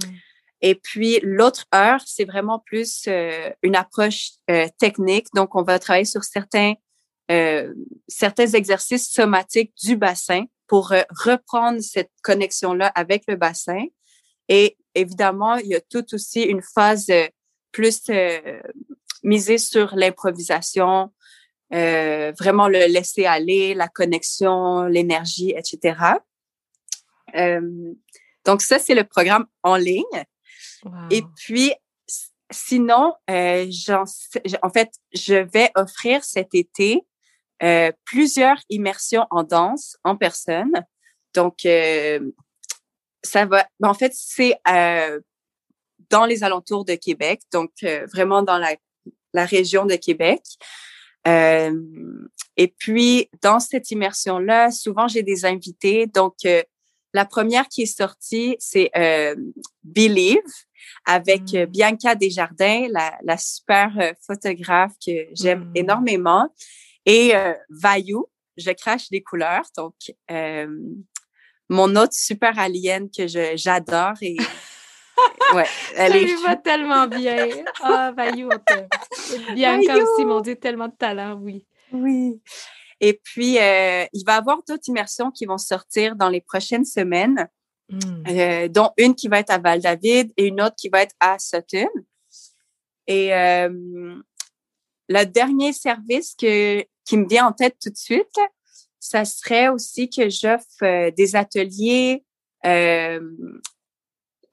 Et puis l'autre heure, c'est vraiment plus euh, une approche euh, technique. Donc, on va travailler sur certains euh, certains exercices somatiques du bassin pour reprendre cette connexion-là avec le bassin. Et évidemment, il y a tout aussi une phase plus misée sur l'improvisation, vraiment le laisser aller, la connexion, l'énergie, etc. donc ça, c'est le programme en ligne. Et puis, sinon, euh, en fait, je vais offrir cet été euh, plusieurs immersions en danse en personne. Donc, euh, ça va. Ben, en fait, c'est euh, dans les alentours de Québec, donc euh, vraiment dans la, la région de Québec. Euh, et puis, dans cette immersion-là, souvent, j'ai des invités. Donc, la première qui est sortie, c'est Believe avec euh, mm. Bianca Desjardins, la, la super photographe que j'aime mm. énormément, et euh, Vayou, je crache des couleurs. Donc, euh, mon autre super alien que j'adore et ouais, elle lui va tellement bien. Ah, Bianca aussi, mon Dieu, tellement de talent, oui. Oui. Et puis, euh, il va y avoir d'autres immersions qui vont sortir dans les prochaines semaines. Hmm. Euh, dont une qui va être à Val-David et une autre qui va être à Sutton. Et euh, le dernier service que, qui me vient en tête tout de suite, ça serait aussi que j'offre euh, des ateliers euh,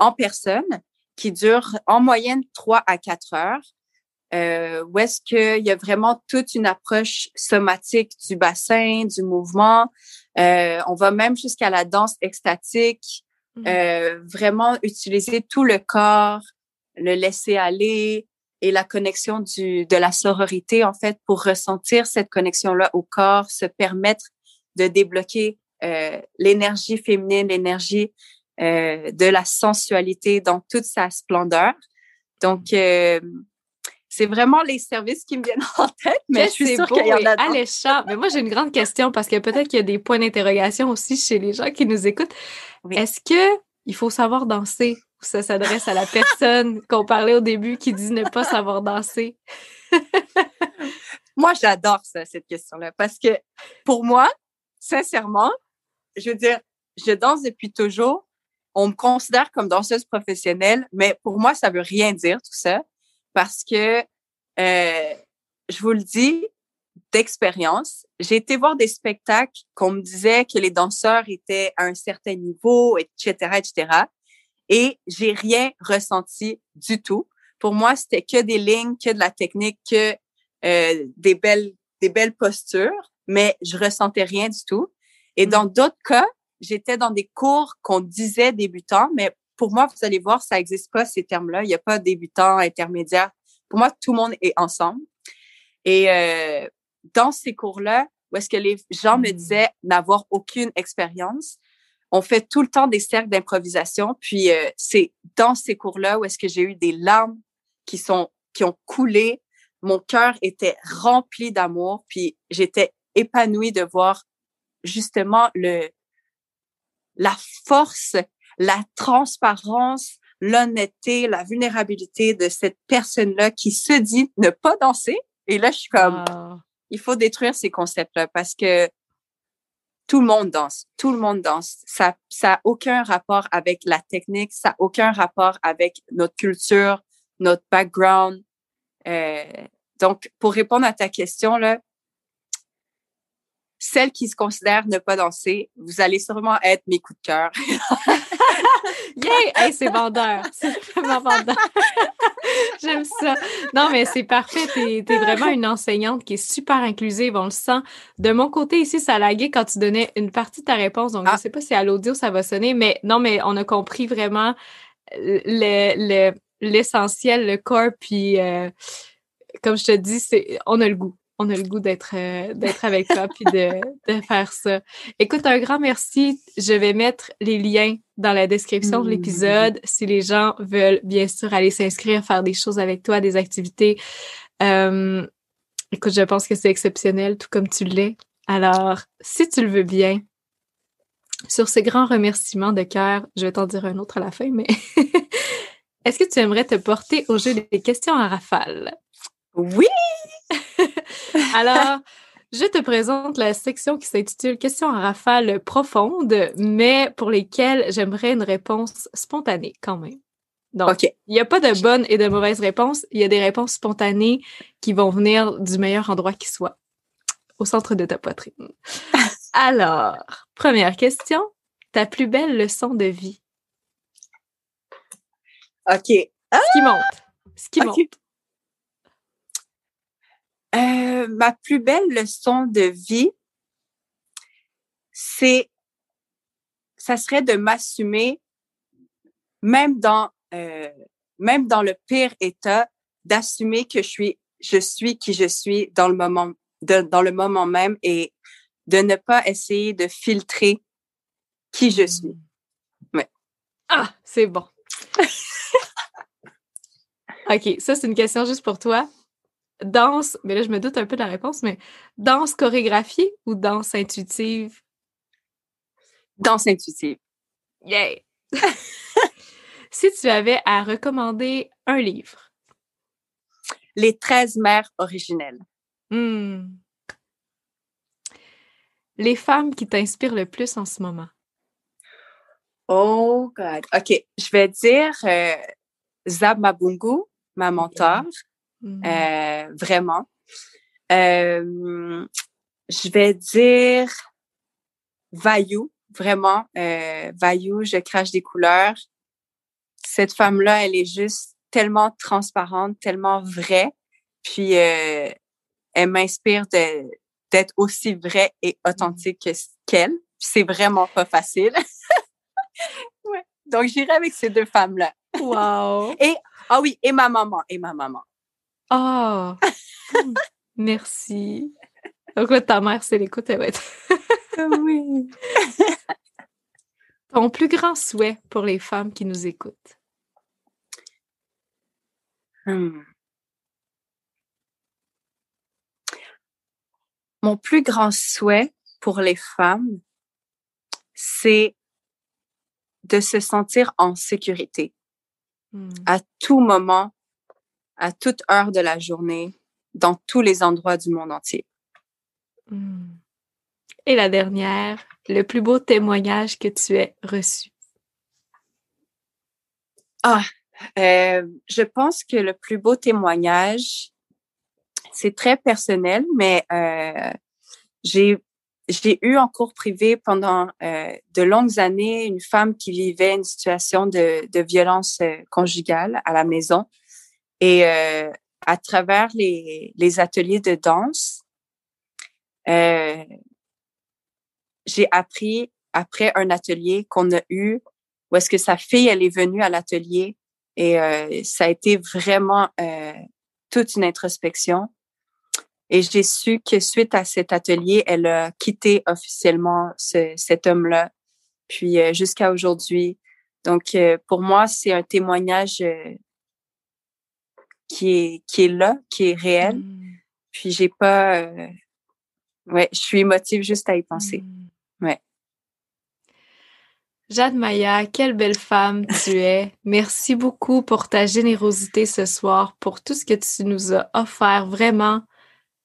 en personne qui durent en moyenne trois à quatre heures, euh, où est-ce qu'il y a vraiment toute une approche somatique du bassin, du mouvement. Euh, on va même jusqu'à la danse extatique, Mmh. Euh, vraiment utiliser tout le corps, le laisser aller et la connexion du, de la sororité, en fait, pour ressentir cette connexion-là au corps, se permettre de débloquer euh, l'énergie féminine, l'énergie euh, de la sensualité dans toute sa splendeur. Donc, euh, c'est vraiment les services qui me viennent en tête, mais je suis sûre qu'il y en a alléchant. Mais moi, j'ai une grande question parce que peut-être qu'il y a des points d'interrogation aussi chez les gens qui nous écoutent. Est-ce que il faut savoir danser ou ça s'adresse à la personne qu'on parlait au début qui dit ne pas savoir danser? moi, j'adore ça, cette question-là, parce que pour moi, sincèrement, je veux dire, je danse depuis toujours. On me considère comme danseuse professionnelle, mais pour moi, ça veut rien dire tout ça parce que euh, je vous le dis d'expérience, j'ai été voir des spectacles qu'on me disait que les danseurs étaient à un certain niveau, etc., etc. Et j'ai rien ressenti du tout. Pour moi, c'était que des lignes, que de la technique, que euh, des belles, des belles postures, mais je ressentais rien du tout. Et mm. dans d'autres cas, j'étais dans des cours qu'on disait débutants, mais pour moi, vous allez voir, ça n'existe pas ces termes-là. Il n'y a pas débutant, intermédiaire. Pour moi, tout le monde est ensemble. Et euh, dans ces cours-là, où est-ce que les gens me hmm. disaient n'avoir aucune expérience, on fait tout le temps des cercles d'improvisation. Puis euh, c'est dans ces cours-là où est-ce que j'ai eu des larmes qui sont qui ont coulé. Mon cœur était rempli d'amour. Puis j'étais épanouie de voir justement le la force la transparence, l'honnêteté, la vulnérabilité de cette personne-là qui se dit ne pas danser. Et là, je suis comme, il faut détruire ces concepts-là parce que tout le monde danse, tout le monde danse. Ça, ça a aucun rapport avec la technique, ça a aucun rapport avec notre culture, notre background. Euh, donc, pour répondre à ta question là, celles qui se considèrent ne pas danser, vous allez sûrement être mes coups de cœur. yeah! c'est vendeur. C'est vraiment vendeur. J'aime ça. Non, mais c'est parfait. T'es es vraiment une enseignante qui est super inclusive. On le sent. De mon côté ici, ça laguait quand tu donnais une partie de ta réponse. Donc, je ah. sais pas si à l'audio ça va sonner, mais non, mais on a compris vraiment le l'essentiel, le, corps, puis euh, comme je te dis, c'est on a le goût on a le goût d'être euh, d'être avec toi puis de, de faire ça. Écoute, un grand merci. Je vais mettre les liens dans la description de l'épisode si les gens veulent bien sûr aller s'inscrire, faire des choses avec toi, des activités. Euh, écoute, je pense que c'est exceptionnel, tout comme tu l'es. Alors, si tu le veux bien, Sur ces grands remerciements de cœur, je vais t'en dire un autre à la fin, mais est-ce que tu aimerais te porter au jeu des questions à rafale? Oui! Alors, je te présente la section qui s'intitule Questions à rafale profonde, mais pour lesquelles j'aimerais une réponse spontanée quand même. Donc, il n'y a pas de bonne et de mauvaise réponse. Il y a des réponses spontanées qui vont venir du meilleur endroit qui soit, au centre de ta poitrine. Alors, première question. Ta plus belle leçon de vie? OK. Ce qui monte. Ce qui monte. Euh, ma plus belle leçon de vie, c'est, ça serait de m'assumer, même dans, euh, même dans le pire état, d'assumer que je suis, je suis qui je suis dans le moment, dans le moment même et de ne pas essayer de filtrer qui je suis. Ouais. Ah, c'est bon. OK, ça, c'est une question juste pour toi danse, mais là, je me doute un peu de la réponse, mais danse chorégraphiée ou danse intuitive? Danse intuitive. Yay! si tu avais à recommander un livre. Les 13 mères originelles. Hmm. Les femmes qui t'inspirent le plus en ce moment. Oh God. OK. Je vais dire euh, Zab Mabungu, ma mentor. Mmh. Euh, vraiment. Euh, je vais dire Vaillou, vraiment. Euh, Vaillou, je crache des couleurs. Cette femme-là, elle est juste tellement transparente, tellement vraie. Puis, euh, elle m'inspire d'être aussi vraie et authentique qu'elle. C'est vraiment pas facile. ouais. Donc, j'irai avec ces deux femmes-là. Wow! Et, ah oui, et ma maman, et ma maman. Oh! Merci. Donc ta mère, c'est l'écoute, elle va être. oui. Ton plus grand souhait pour les femmes qui nous écoutent? Hmm. Mon plus grand souhait pour les femmes, c'est de se sentir en sécurité hmm. à tout moment à toute heure de la journée, dans tous les endroits du monde entier. Hmm. Et la dernière, le plus beau témoignage que tu aies reçu. Ah, euh, je pense que le plus beau témoignage, c'est très personnel, mais euh, j'ai j'ai eu en cours privé pendant euh, de longues années une femme qui vivait une situation de, de violence conjugale à la maison et euh, à travers les, les, ateliers de danse, euh, j'ai appris après un atelier qu'on a eu où est-ce que sa fille, elle est venue à l'atelier et euh, ça a été vraiment euh, toute une introspection. Et j'ai su que suite à cet atelier, elle a quitté officiellement ce, cet homme-là, puis euh, jusqu'à aujourd'hui. Donc, euh, pour moi, c'est un témoignage qui est qui est là, qui est réel. Mmh. Puis j'ai pas euh, ouais, je suis émotive juste à y penser. Mmh. Ouais. Jade Maya, quelle belle femme tu es. Merci beaucoup pour ta générosité ce soir, pour tout ce que tu nous as offert. Vraiment,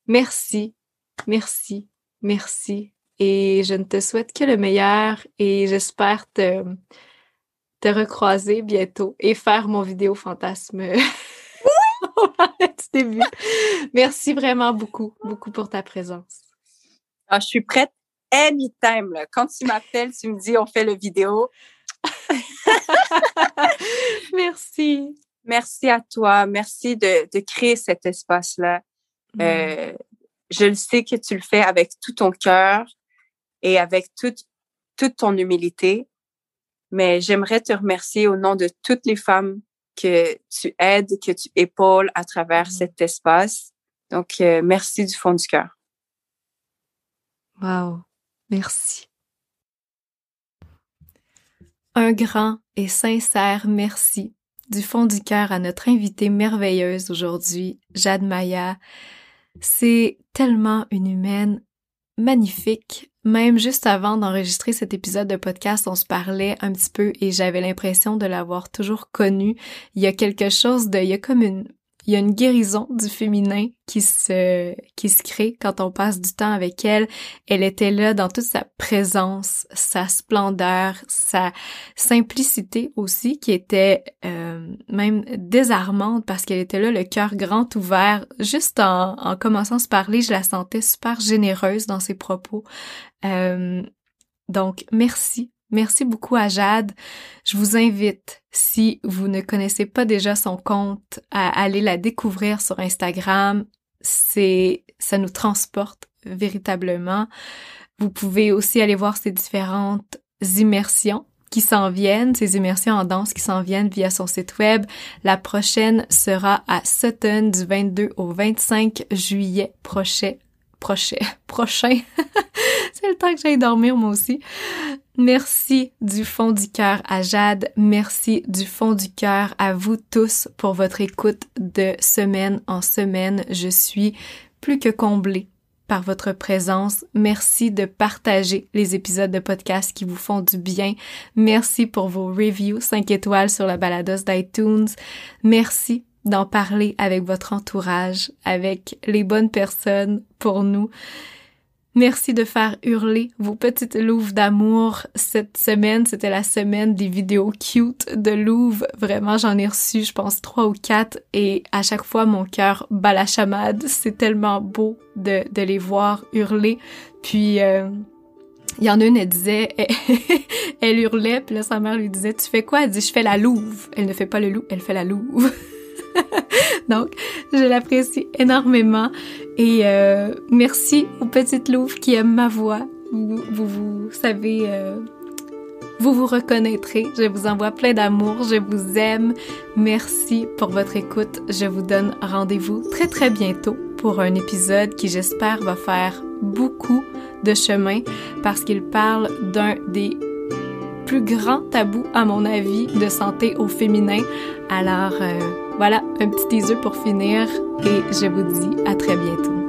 merci, merci, merci. Et je ne te souhaite que le meilleur et j'espère te, te recroiser bientôt et faire mon vidéo fantasme début. Merci vraiment beaucoup, beaucoup pour ta présence. Ah, je suis prête anytime. Là. Quand tu m'appelles, tu me dis on fait le vidéo. Merci. Merci à toi. Merci de, de créer cet espace-là. Mm. Euh, je le sais que tu le fais avec tout ton cœur et avec toute, toute ton humilité. Mais j'aimerais te remercier au nom de toutes les femmes que tu aides, que tu épaules à travers mm-hmm. cet espace. Donc, euh, merci du fond du cœur. Wow, merci. Un grand et sincère merci du fond du cœur à notre invitée merveilleuse aujourd'hui, Jade Maya. C'est tellement une humaine magnifique. Même juste avant d'enregistrer cet épisode de podcast, on se parlait un petit peu et j'avais l'impression de l'avoir toujours connu. Il y a quelque chose de, il il y a une guérison du féminin qui se qui se crée quand on passe du temps avec elle. Elle était là dans toute sa présence, sa splendeur, sa simplicité aussi, qui était euh, même désarmante parce qu'elle était là, le cœur grand ouvert. Juste en, en commençant à se parler, je la sentais super généreuse dans ses propos. Euh, donc merci Merci beaucoup à Jade. Je vous invite, si vous ne connaissez pas déjà son compte, à aller la découvrir sur Instagram. C'est, ça nous transporte véritablement. Vous pouvez aussi aller voir ses différentes immersions qui s'en viennent, ces immersions en danse qui s'en viennent via son site web. La prochaine sera à Sutton du 22 au 25 juillet prochain. Prochain. Prochain. C'est le temps que j'aille dormir moi aussi. Merci du fond du cœur à Jade. Merci du fond du cœur à vous tous pour votre écoute de semaine en semaine. Je suis plus que comblée par votre présence. Merci de partager les épisodes de podcast qui vous font du bien. Merci pour vos reviews 5 étoiles sur la balados d'iTunes. Merci d'en parler avec votre entourage, avec les bonnes personnes pour nous. Merci de faire hurler vos petites louves d'amour. Cette semaine, c'était la semaine des vidéos cute de louves. Vraiment, j'en ai reçu, je pense, trois ou quatre et à chaque fois, mon cœur bat la chamade. C'est tellement beau de, les voir hurler. Puis, euh, il y en a une, elle disait, elle, hurlait, puis là, sa mère lui disait, tu fais quoi? Elle dit, je fais la louve. Elle ne fait pas le loup, elle fait la louve. Donc, je l'apprécie énormément. Et euh, merci aux petites louves qui aiment ma voix. Vous, vous, savez, euh, vous vous reconnaîtrez. Je vous envoie plein d'amour. Je vous aime. Merci pour votre écoute. Je vous donne rendez-vous très très bientôt pour un épisode qui j'espère va faire beaucoup de chemin parce qu'il parle d'un des plus grands tabous à mon avis de santé au féminin. Alors, euh, voilà, un petit teaser pour finir et je vous dis à très bientôt.